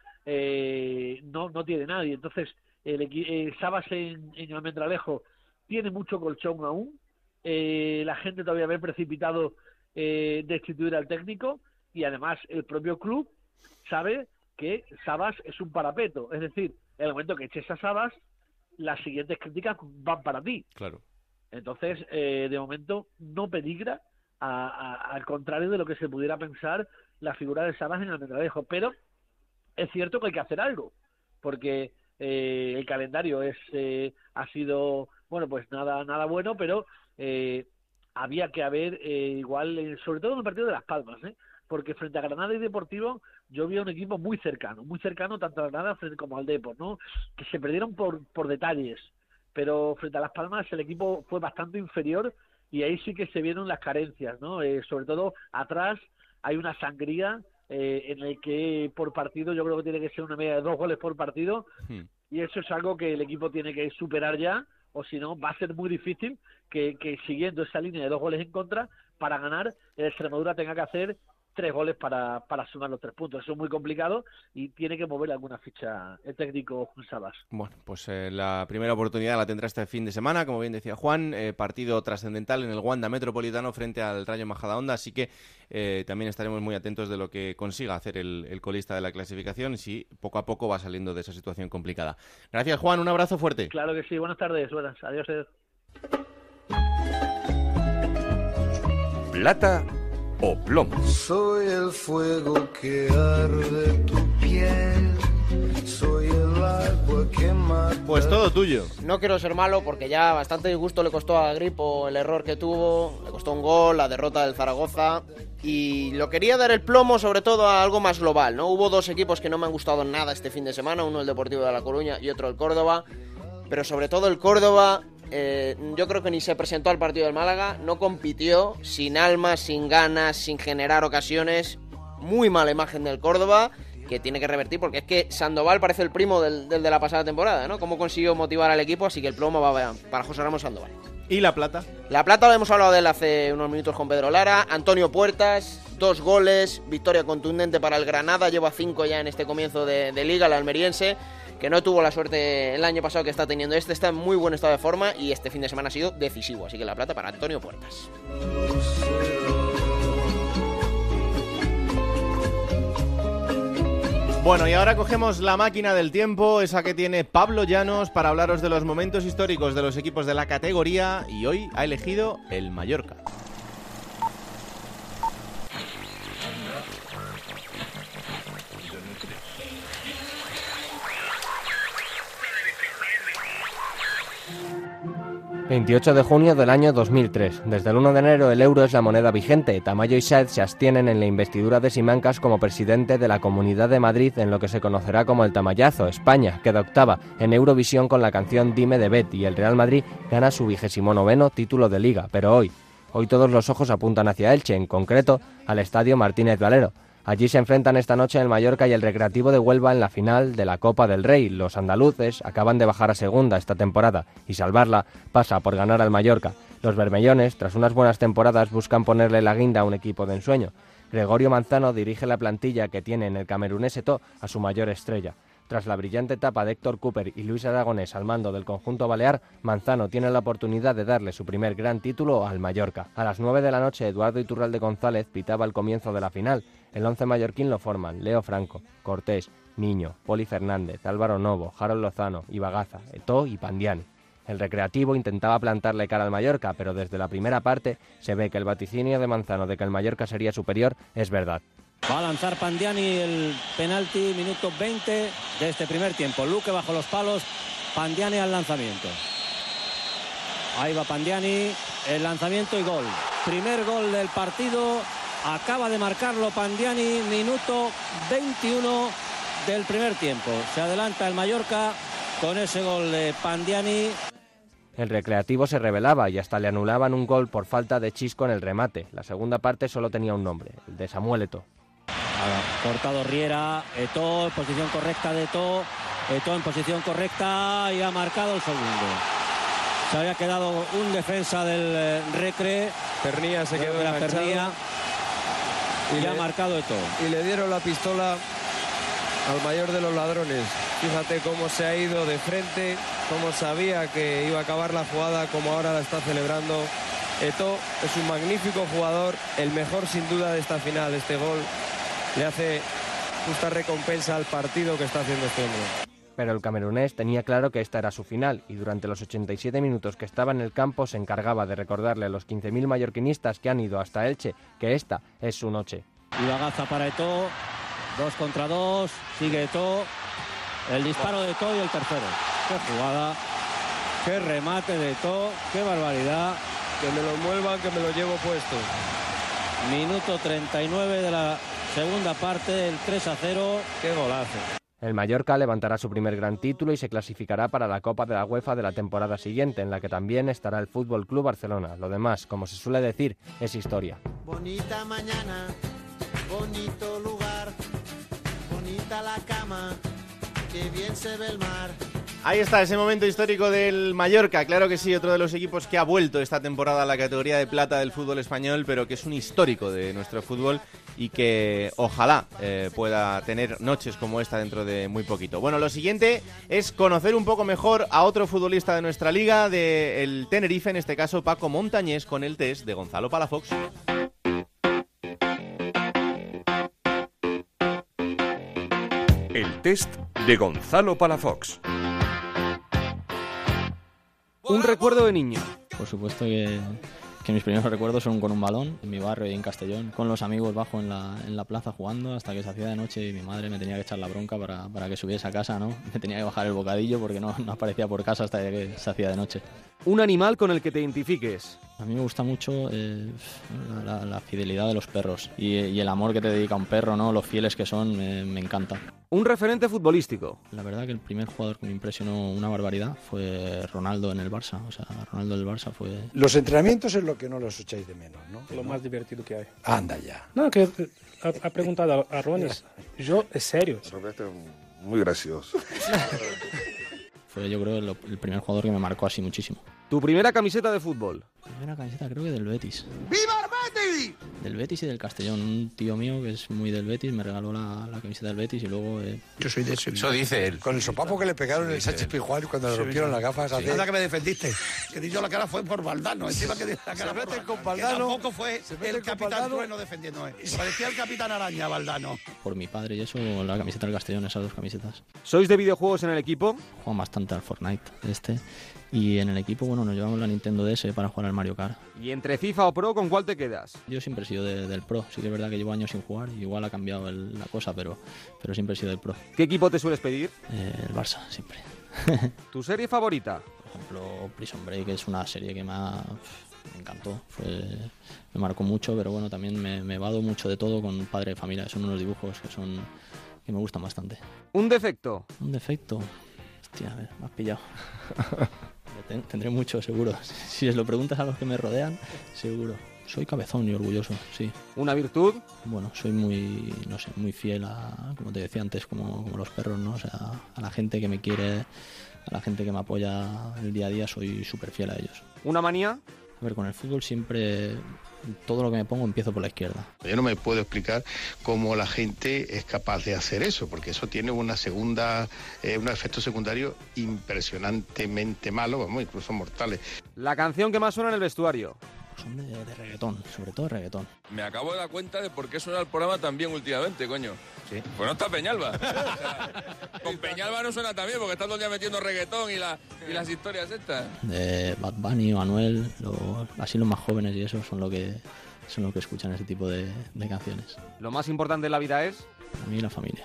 no, no tiene nadie. Entonces, el, Sabas en, en Almendralejo tiene mucho colchón aún. La gente todavía ve precipitado destituir al técnico y además el propio club sabe que Sabas es un parapeto. Es decir, en el momento que eches a Sabas, las siguientes críticas van para ti. Claro. Entonces, eh, de momento, no peligra, al contrario de lo que se pudiera pensar la figura de Sabas en el metradejo. Pero es cierto que hay que hacer algo, porque eh, el calendario es eh, ha sido, bueno, pues nada, nada bueno, pero había que haber igual, sobre todo en el partido de Las Palmas, porque frente a Granada y Deportivo yo vi a un equipo muy cercano, muy cercano tanto a Granada como al Depor, ¿no? Que se perdieron por, por detalles, pero frente a Las Palmas el equipo fue bastante inferior y ahí sí que se vieron las carencias, ¿no? Eh, sobre todo atrás hay una sangría eh, en el que por partido yo creo que tiene que ser una media de dos goles por partido hmm. y eso es algo que el equipo tiene que superar ya o si no va a ser muy difícil que, siguiendo esa línea de dos goles en contra para ganar el Extremadura tenga que hacer tres goles para, para sumar los tres puntos. Eso es muy complicado y tiene que mover alguna ficha el técnico Sabas. Bueno, pues eh, la primera oportunidad la tendrá este fin de semana, como bien decía Juan, eh, partido trascendental en el Wanda Metropolitano frente al Rayo Majadahonda, así que eh, también estaremos muy atentos de lo que consiga hacer el, el, colista de la clasificación y si poco a poco va saliendo de esa situación complicada. Gracias Juan, un abrazo fuerte. Claro que sí, buenas tardes, buenas, adiós. plata o plomo. Soy el fuego que arde tu piel. Soy el agua que mata. Pues todo tuyo. No quiero ser malo porque ya bastante disgusto le costó a Gripo el error que tuvo, le costó un gol, la derrota del Zaragoza y lo quería dar el plomo sobre todo a algo más global, ¿no? Hubo dos equipos que no me han gustado nada este fin de semana, uno el Deportivo de La Coruña y otro el Córdoba, pero sobre todo el Córdoba eh, yo creo que ni se presentó al partido del Málaga, no compitió, sin alma, sin ganas, sin generar ocasiones, muy mala imagen del Córdoba que tiene que revertir porque es que Sandoval parece el primo del, del de la pasada temporada, ¿no? Cómo consiguió motivar al equipo, así que el plomo va para José Ramos Sandoval. ¿Y la plata? La plata lo hemos hablado de él hace unos minutos con Pedro Lara. Antonio Puertas, dos goles, victoria contundente para el Granada, lleva cinco ya en este comienzo de, de liga, el almeriense, que no tuvo la suerte el año pasado que está teniendo este, está en muy buen estado de forma y este fin de semana ha sido decisivo, así que la plata para Antonio Puertas. Bueno, y ahora cogemos la máquina del tiempo, esa que tiene Pablo Llanos, para hablaros de los momentos históricos de los equipos de la categoría, y hoy ha elegido el Mallorca. 28 de junio del año 2003. Desde el 1 de enero el euro es la moneda vigente. Tamayo y Saez se abstienen en la investidura de Simancas como presidente de la Comunidad de Madrid en lo que se conocerá como el Tamayazo. España queda octava en Eurovisión con la canción Dime de Bet y el Real Madrid gana su vigésimo noveno título de liga. Pero hoy, hoy todos los ojos apuntan hacia Elche, en concreto al Estadio Martínez Valero. Allí se enfrentan esta noche el Mallorca y el Recreativo de Huelva en la final de la Copa del Rey. Los andaluces acaban de bajar a segunda esta temporada y salvarla pasa por ganar al Mallorca. Los bermellones, tras unas buenas temporadas, buscan ponerle la guinda a un equipo de ensueño. Gregorio Manzano dirige la plantilla que tiene en el camerunés Eto a su mayor estrella. Tras la brillante etapa de Héctor Cooper y Luis Aragonés al mando del conjunto balear, Manzano tiene la oportunidad de darle su primer gran título al Mallorca. A las 9 de la noche, Eduardo Iturralde González pitaba el comienzo de la final. El once mallorquín lo forman Leo Franco, Cortés, Niño, Poli Fernández, Álvaro Novo, Harold Lozano, Ibagaza, Eto y Pandiani. El recreativo intentaba plantarle cara al Mallorca, pero desde la primera parte se ve que el vaticinio de Manzano de que el Mallorca sería superior es verdad. Va a lanzar Pandiani el penalti, minuto 20 de este primer tiempo. Luque bajo los palos, Pandiani al lanzamiento. Ahí va Pandiani, el lanzamiento y gol. Primer gol del partido, acaba de marcarlo Pandiani, minuto 21 del primer tiempo. Se adelanta el Mallorca con ese gol de Pandiani. El recreativo se rebelaba y hasta le anulaban un gol por falta de chisco en el remate. La segunda parte solo tenía un nombre, el de Samuel Eto. Cortado Riera, Eto en posición correcta de Eto, Eto en posición correcta y ha marcado el segundo. Se había quedado un defensa del eh, Recre. Pernía se quedó la enganchado. Pernía y, le- ha marcado Eto. Y le dieron la pistola al mayor de los ladrones. Fíjate cómo se ha ido de frente, cómo sabía que iba a acabar la jugada, como ahora la está celebrando. Eto es un magnífico jugador, el mejor sin duda de esta final. Este gol le hace justa recompensa al partido que está haciendo este hombre. Pero el camerunés tenía claro que esta era su final y durante los 87 minutos que estaba en el campo se encargaba de recordarle a los 15.000 mallorquinistas que han ido hasta Elche que esta es su noche. Y Bagaza para Eto. Dos contra dos. Sigue Eto. El disparo de Eto y el tercero. Qué jugada. Qué remate de Eto. Qué barbaridad. Que me lo muevan, que me lo llevo puesto. Minuto 39 de la segunda parte. El 3 a 0. Qué golazo. El Mallorca levantará su primer gran título y se clasificará para la Copa de la UEFA de la temporada siguiente, en la que también estará el Fútbol Club Barcelona. Lo demás, como se suele decir, es historia. Bonita mañana, bonito lugar, bonita la cama, que bien se ve el mar. Ahí está ese momento histórico del Mallorca, claro que sí, otro de los equipos que ha vuelto esta temporada a la categoría de plata del fútbol español, pero que es un histórico de nuestro fútbol y que ojalá eh, pueda tener noches como esta dentro de muy poquito. Bueno, lo siguiente es conocer un poco mejor a otro futbolista de nuestra liga, del Tenerife, en este caso Paco Montañés, con el test de Gonzalo Palafox. El test de Gonzalo Palafox. Un recuerdo de niño. Por supuesto que que mis primeros recuerdos son con un balón en mi barrio y en Castellón, con los amigos bajo en la, en la plaza jugando hasta que se hacía de noche y mi madre me tenía que echar la bronca para, para que subiese a casa, ¿no? Me tenía que bajar el bocadillo porque no, no aparecía por casa hasta que se hacía de noche. Un animal con el que te identifiques. A mí me gusta mucho eh, la, la fidelidad de los perros y, y el amor que te dedica un perro, ¿no? Los fieles que son, me, me encanta. Un referente futbolístico. La verdad que el primer jugador que me impresionó una barbaridad fue Ronaldo en el Barça. O sea, Ronaldo del Barça fue... Los entrenamientos es lo que no los echáis de menos, ¿no? Lo más divertido que hay. Anda ya. No, que ha, ha preguntado a Ronis. Yo, es serio. Roberto muy gracioso. fue yo creo el, el primer jugador que me marcó así muchísimo. Tu primera camiseta de fútbol. Primera camiseta creo que del Betis. ¡Viva el Betis! Del Betis y del Castellón. Un tío mío que es muy del Betis me regaló la, la camiseta del Betis y luego... Eh... Yo soy de ese. Eso dice él. Con el sopapo que le pegaron en el Sánchez Pijuán cuando le rompieron las gafas. Sí. Anda que me defendiste. Que di yo la cara fue por Valdano. Encima que di la cara Se por meten con Que Valdano. tampoco fue el con capitán. Trueno defendiendo. ¿eh? Parecía el capitán Araña, Valdano. Por mi padre y eso, la camiseta del Castellón, esas dos camisetas. ¿Sois de videojuegos en el equipo? Juegan bastante al Fortnite este. Y en el equipo, bueno, nos llevamos la Nintendo DS para jugar al Mario Kart. ¿Y entre FIFA o Pro con cuál te quedas? Yo siempre he sido de- del Pro. Sí que es verdad que llevo años sin jugar. Igual ha cambiado el- la cosa, pero, pero siempre he sido del Pro. ¿Qué equipo te sueles pedir? Eh, el Barça, siempre. ¿Tu serie favorita? Por ejemplo, Prison Break es una serie que me, ha- me encantó. Fue- me marcó mucho, pero bueno, también me, me vado mucho de todo con Padre de Familia. Son unos dibujos que son que me gustan bastante. ¿Un defecto? Un defecto. Hostia, a ver, me has pillado. Ten- Tendré mucho, seguro. Si les lo preguntas a los que me rodean, seguro. Soy cabezón y orgulloso, sí. ¿Una virtud? Bueno, soy muy, no sé, muy fiel a, como te decía antes, como, como los perros, ¿no? O sea, a la gente que me quiere, a la gente que me apoya el día a día, soy súper fiel a ellos. ¿Una manía? A ver, con el fútbol siempre, todo lo que me pongo empiezo por la izquierda. Yo no me puedo explicar cómo la gente es capaz de hacer eso, porque eso tiene una segunda, eh, un efecto secundario impresionantemente malo, vamos, incluso mortales. ¿La canción que más suena en el vestuario? Son de, de reggaetón, sobre todo reggaetón. Me acabo de dar cuenta de por qué suena el programa tan bien últimamente, coño. Sí. Pues no está Peñalba. O sea, con Peñalba no suena tan bien porque está todo el día metiendo reggaetón y, la- y las historias estas. De Bad Bunny o Anuel, lo- así los más jóvenes y eso son lo que, son lo que escuchan ese tipo de, de canciones. ¿Lo más importante en la vida es? Para mí la familia.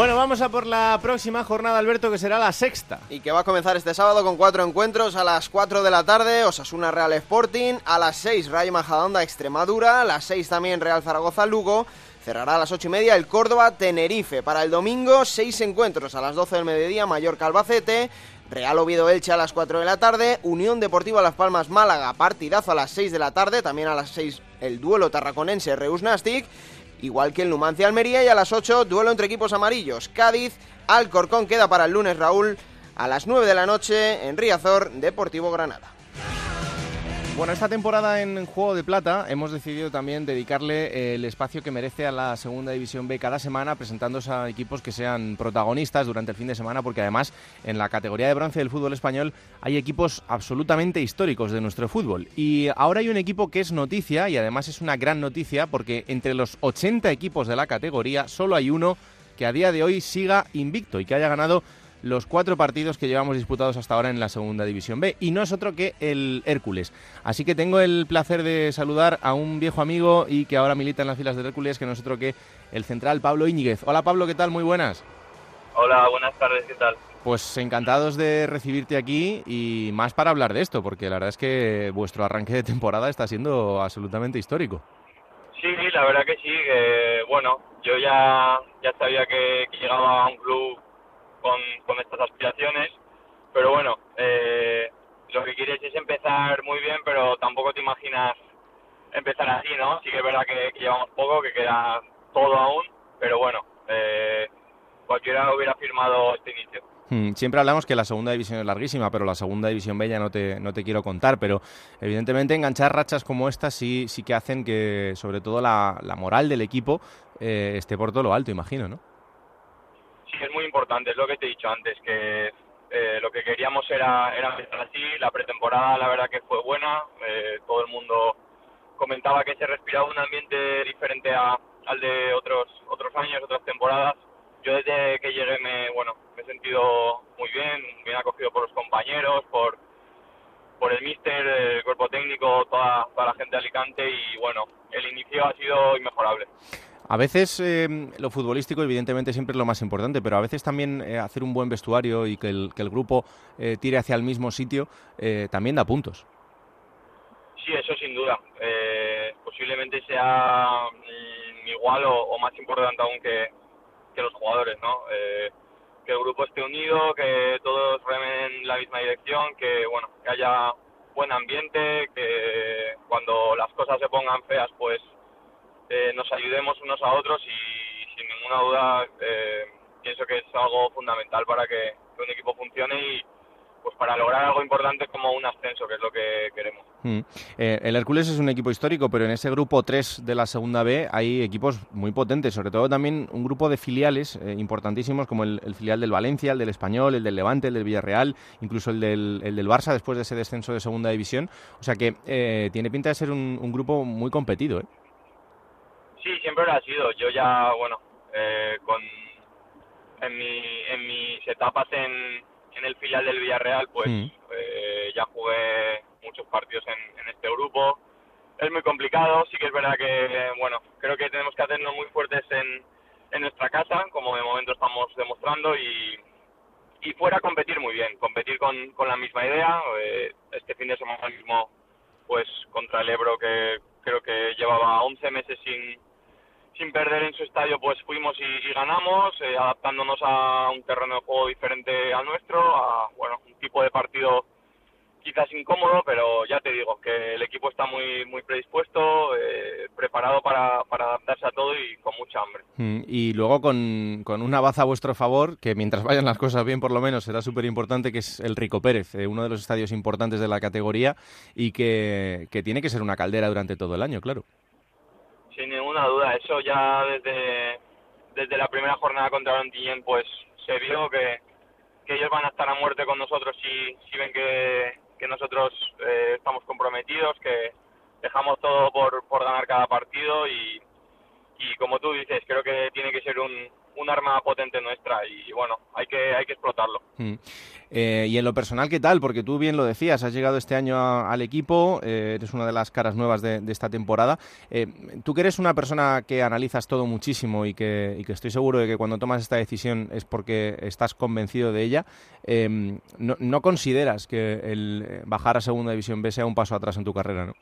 Bueno, vamos a por la próxima jornada, Alberto, que será la sexta. Y que va a comenzar este sábado con cuatro encuentros. A las 4 de la tarde, Osasuna Real Sporting, a las 6 Rayo Majadahonda Extremadura, a las 6 también Real Zaragoza Lugo, cerrará a las 8 y media el Córdoba Tenerife. Para el domingo, seis encuentros. A las 12 del mediodía, Mallorca Albacete, Real Oviedo Elche a las 4 de la tarde, Unión Deportiva Las Palmas Málaga, partidazo a las 6 de la tarde, también a las 6 el duelo tarraconense Reus Nastic, igual que el Numancia Almería y a las 8 duelo entre equipos amarillos, Cádiz, Alcorcón queda para el lunes Raúl, a las 9 de la noche en Riazor, Deportivo Granada. Bueno, esta temporada en Juego de Plata hemos decidido también dedicarle el espacio que merece a la Segunda División B cada semana, presentándose a equipos que sean protagonistas durante el fin de semana, porque además en la categoría de bronce del fútbol español hay equipos absolutamente históricos de nuestro fútbol. Y ahora hay un equipo que es noticia y además es una gran noticia porque entre los 80 equipos de la categoría solo hay uno que a día de hoy siga invicto y que haya ganado los cuatro partidos que llevamos disputados hasta ahora en la segunda división B y no es otro que el Hércules. Así que tengo el placer de saludar a un viejo amigo y que ahora milita en las filas del Hércules, que no es otro que el central Pablo Íñiguez. Hola Pablo, ¿qué tal? Muy buenas. Hola, buenas tardes, ¿qué tal? Pues encantados de recibirte aquí y más para hablar de esto, porque la verdad es que vuestro arranque de temporada está siendo absolutamente histórico. Sí, la verdad que sí, que, bueno, yo ya, ya sabía que, que llegaba a un club con, estas aspiraciones, pero bueno, eh, lo que quieres es empezar muy bien, pero tampoco te imaginas empezar así, ¿no? Sí que es verdad que, llevamos poco, que queda todo aún, pero bueno, eh, cualquiera hubiera firmado este inicio. Hmm, Siempre hablamos que la segunda división es larguísima, pero la segunda división B ya no te, no te quiero contar. Pero evidentemente enganchar rachas como esta sí, sí que hacen que, sobre todo, la, la moral del equipo eh, esté por todo lo alto, imagino, ¿no? Es muy importante, es lo que te he dicho antes, que eh, lo que queríamos era, era empezar así, la pretemporada la verdad que fue buena, eh, todo el mundo comentaba que se respiraba un ambiente diferente a, al de otros otros años, otras temporadas. Yo desde que llegué me bueno me he sentido muy bien, bien acogido por los compañeros, por por el míster, el cuerpo técnico, toda, toda la gente de Alicante y bueno, el inicio ha sido inmejorable. A veces eh, lo futbolístico, evidentemente, siempre es lo más importante, pero a veces también eh, hacer un buen vestuario y que el, que el grupo eh, tire hacia el mismo sitio también da puntos. Sí, eso sin duda. posiblemente sea mm, igual o, más importante aún que, que los jugadores, ¿no? que el grupo esté unido, que todos remen en la misma dirección, que bueno, que haya buen ambiente, que cuando las cosas se pongan feas, pues eh, nos ayudemos unos a otros y sin ninguna duda eh, pienso que es algo fundamental para que, un equipo funcione y pues para lograr algo importante como un ascenso, que es lo que queremos. Mm. Eh, el Hércules es un equipo histórico, pero en ese grupo 3 de la segunda B hay equipos muy potentes, sobre todo también un grupo de filiales importantísimos como el, filial del Valencia, el del Español, el del Levante, el del Villarreal, incluso el del, el del Barça después de ese descenso de segunda división. O sea que tiene pinta de ser un, un grupo muy competido. ¿eh? Sí, siempre lo ha sido. Yo ya, bueno, eh, con en, mi, en mis etapas en, en el filial del Villarreal, pues eh, ya jugué muchos partidos en, en este grupo. Es muy complicado, sí que es verdad que, bueno, creo que tenemos que hacernos muy fuertes en, en nuestra casa, como de momento estamos demostrando, y, y fuera competir muy bien, competir con, con la misma idea. Eh, este fin de semana mismo, pues contra el Ebro, que creo que llevaba 11 meses sin, sin perder en su estadio, pues fuimos y, ganamos, eh, adaptándonos a un terreno de juego diferente al nuestro, a bueno, un tipo de partido quizás incómodo, pero ya te digo que el equipo está muy muy predispuesto, eh, preparado para, para adaptarse a todo y con mucha hambre. Mm, Y luego con, con una baza a vuestro favor, que mientras vayan las cosas bien por lo menos será súper importante, que es el Rico Pérez, eh, uno de los estadios importantes de la categoría y que, que tiene que ser una caldera durante todo el año, claro. Sin ninguna duda, eso ya desde, desde la primera jornada contra Antillén pues se vio que, que ellos van a estar a muerte con nosotros si, si ven que, que nosotros eh, estamos comprometidos, que dejamos todo por, por ganar cada partido y, y como tú dices, creo que tiene que ser un, un arma potente nuestra y bueno, hay que, hay que explotarlo. Mm. Eh, y en lo personal, ¿qué tal? Porque tú bien lo decías, has llegado este año a- al equipo, eh, eres una de las caras nuevas de, de esta temporada. Eh, tú que eres una persona que analizas todo muchísimo y que, y que estoy seguro de que cuando tomas esta decisión es porque estás convencido de ella, no, no consideras que el bajar a Segunda División B sea un paso atrás en tu carrera, ¿no?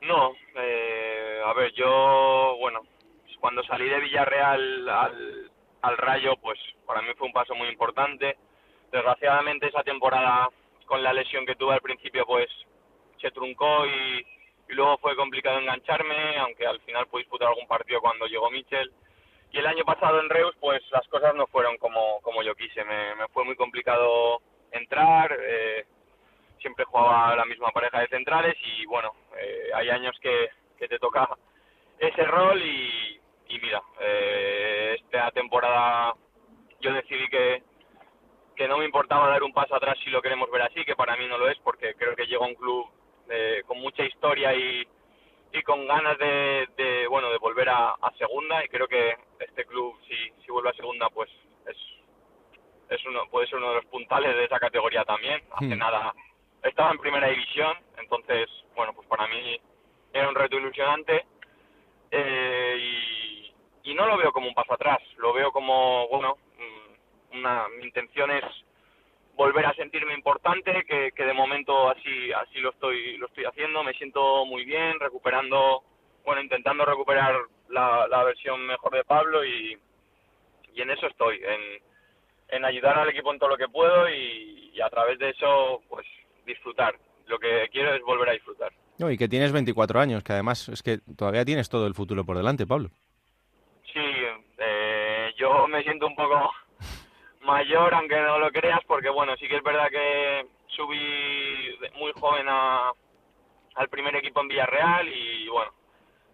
No, eh, a ver, yo, bueno, cuando salí de Villarreal al, Rayo, pues para mí fue un paso muy importante. Desgraciadamente esa temporada, con la lesión que tuve al principio, pues se truncó y, y luego fue complicado engancharme, aunque al final pude disputar algún partido cuando llegó Michel. Y el año pasado en Reus, pues las cosas no fueron como, como yo quise. Me, me fue muy complicado entrar, eh, siempre jugaba la misma pareja de centrales y bueno, eh, hay años que, que te toca ese rol y, y mira, eh, esta temporada yo decidí que, que no me importaba dar un paso atrás si lo queremos ver así, que para mí no lo es porque creo que llega un club eh, con mucha historia y, y con ganas de, de, bueno de volver a, a segunda y creo que este club si, si vuelve a segunda pues es es uno puede ser uno de los puntales de esa categoría también hace Hmm. nada estaba en primera división entonces bueno pues para mí era un reto ilusionante eh, y, y no lo veo como un paso atrás lo veo como bueno mm, una mi intención es volver a sentirme importante que, que de momento así así lo estoy lo estoy haciendo me siento muy bien recuperando bueno intentando recuperar la, la versión mejor de Pablo y, y en eso estoy en, en ayudar al equipo en todo lo que puedo y, y a través de eso pues disfrutar lo que quiero es volver a disfrutar No, y que tienes 24 años, que además es que todavía tienes todo el futuro por delante, Pablo. Sí, eh, yo me siento un poco mayor, aunque no lo creas, porque bueno, sí que es verdad que subí muy joven a, al primer equipo en Villarreal y bueno,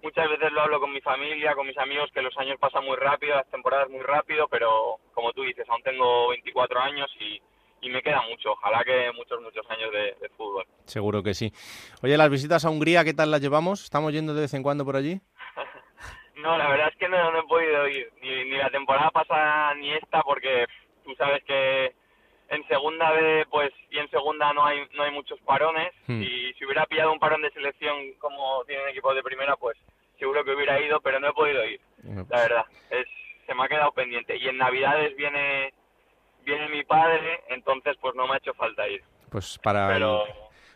muchas veces lo hablo con mi familia, con mis amigos, que los años pasan muy rápido, las temporadas muy rápido, pero como tú dices, aún tengo 24 años y, y me queda mucho, ojalá que muchos, muchos años de, de fútbol. Seguro que sí. Oye, las visitas a Hungría, ¿qué tal las llevamos? ¿Estamos yendo de vez en cuando por allí? No, la verdad es que no, no he podido ir, ni, ni la temporada pasada ni esta, porque tú sabes que en segunda B, pues, y en segunda no hay, no hay muchos parones, Hmm. y si hubiera pillado un parón de selección como tienen equipos de primera, pues seguro que hubiera ido, pero no he podido ir, la verdad, es, se me ha quedado pendiente, y en Navidades viene, viene mi padre, entonces pues no me ha hecho falta ir. Pues para Pero- el,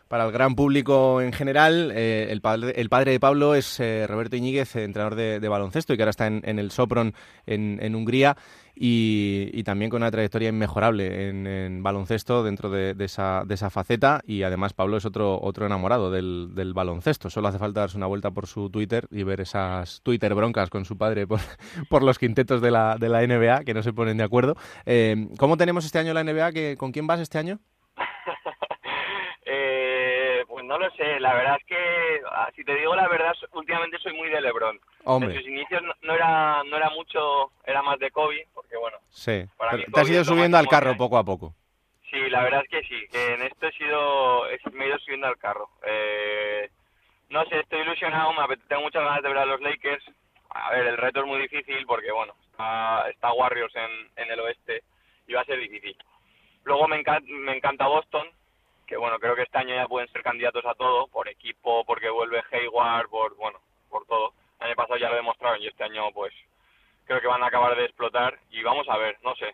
para el gran público en general, eh, el, padre, el padre de Pablo es eh, Roberto Iñiguez, eh, entrenador de, baloncesto y que ahora está en, el Sopron en, Hungría y, también con una trayectoria inmejorable en, baloncesto dentro de, esa, de esa faceta y además Pablo es otro, otro enamorado del, baloncesto. Solo hace falta darse una vuelta por su Twitter y ver esas Twitter broncas con su padre por, los quintetos de la, de la NBA que no se ponen de acuerdo. Eh, ¿Cómo tenemos este año la NBA? ¿Que, ¿Con quién vas este año? No lo sé, la verdad es que, ah, si te digo la verdad, últimamente soy muy de LeBron. Hombre. En sus inicios no, no era no era mucho, era más de Kobe, porque bueno, Sí, Para pero mí te has ido subiendo al carro poco a poco. sí, la verdad es que sí, que en esto he sido, me he ido subiendo al carro. Eh, no sé, estoy ilusionado, me apetece- tengo muchas ganas de ver a los Lakers. A ver, el reto es muy difícil porque, bueno, está, está Warriors en, en el oeste y va a ser difícil. Luego me, encan- me encanta Boston, que bueno, creo que este año ya pueden ser candidatos a todo, por equipo, porque vuelve Hayward, por, bueno, por todo. El año pasado ya lo demostraron y este año pues creo que van a acabar de explotar y vamos a ver, no sé.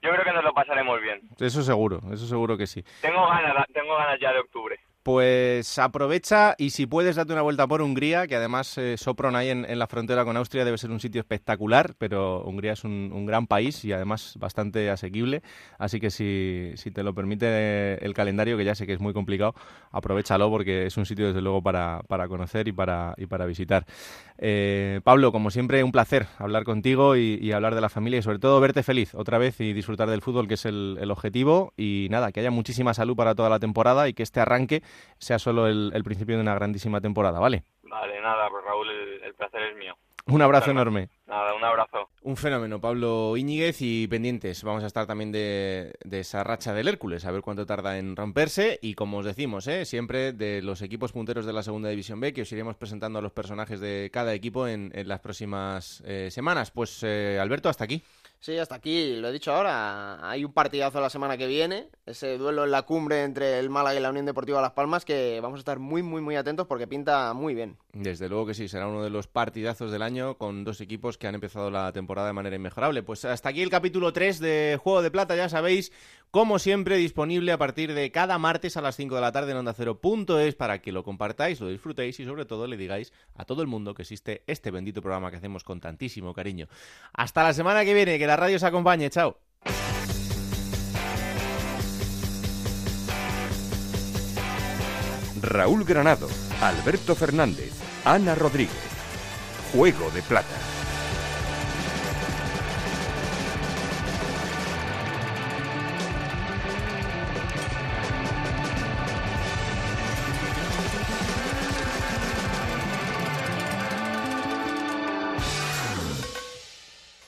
Yo creo que nos lo pasaremos bien. Eso seguro, eso seguro que sí. Tengo ganas, tengo ganas ya de octubre. Pues aprovecha y si puedes date una vuelta por Hungría, que además eh, Sopron ahí en, la frontera con Austria debe ser un sitio espectacular, pero Hungría es un, gran país y además bastante asequible, así que si, si te lo permite el calendario, que ya sé que es muy complicado, aprovechalo porque es un sitio desde luego para, para conocer y para, y para visitar. Eh, Pablo, como siempre, un placer hablar contigo y, y hablar de la familia y sobre todo verte feliz otra vez y disfrutar del fútbol, que es el, el objetivo. Y nada, que haya muchísima salud para toda la temporada y que este arranque sea solo el, el principio de una grandísima temporada, ¿vale? Vale, nada, pues Raúl, el, el placer es mío. Un abrazo enorme. Nada, un abrazo. Un fenómeno, Pablo Íñiguez, y pendientes. Vamos a estar también de, de esa racha del Hércules, a ver cuánto tarda en romperse. Y como os decimos, ¿eh? siempre de los equipos punteros de la Segunda División B, que os iremos presentando a los personajes de cada equipo en, en las próximas eh, semanas. Pues, eh, Alberto, hasta aquí. Sí, hasta aquí, lo he dicho ahora, hay un partidazo la semana que viene, ese duelo en la cumbre entre el Málaga y la Unión Deportiva Las Palmas, que vamos a estar muy, muy, muy atentos porque pinta muy bien. Desde luego que sí, será uno de los partidazos del año con dos equipos que han empezado la temporada de manera inmejorable. Pues hasta aquí el capítulo 3 de Juego de Plata, ya sabéis, como siempre, disponible a partir de cada martes a las 5 de la tarde en Onda Cero.es para que lo compartáis, lo disfrutéis y sobre todo le digáis a todo el mundo que existe este bendito programa que hacemos con tantísimo cariño. Hasta la semana que viene, que la radio os acompañe, chao. Raúl Granado, Alberto Fernández, Ana Rodríguez. Juego de Plata.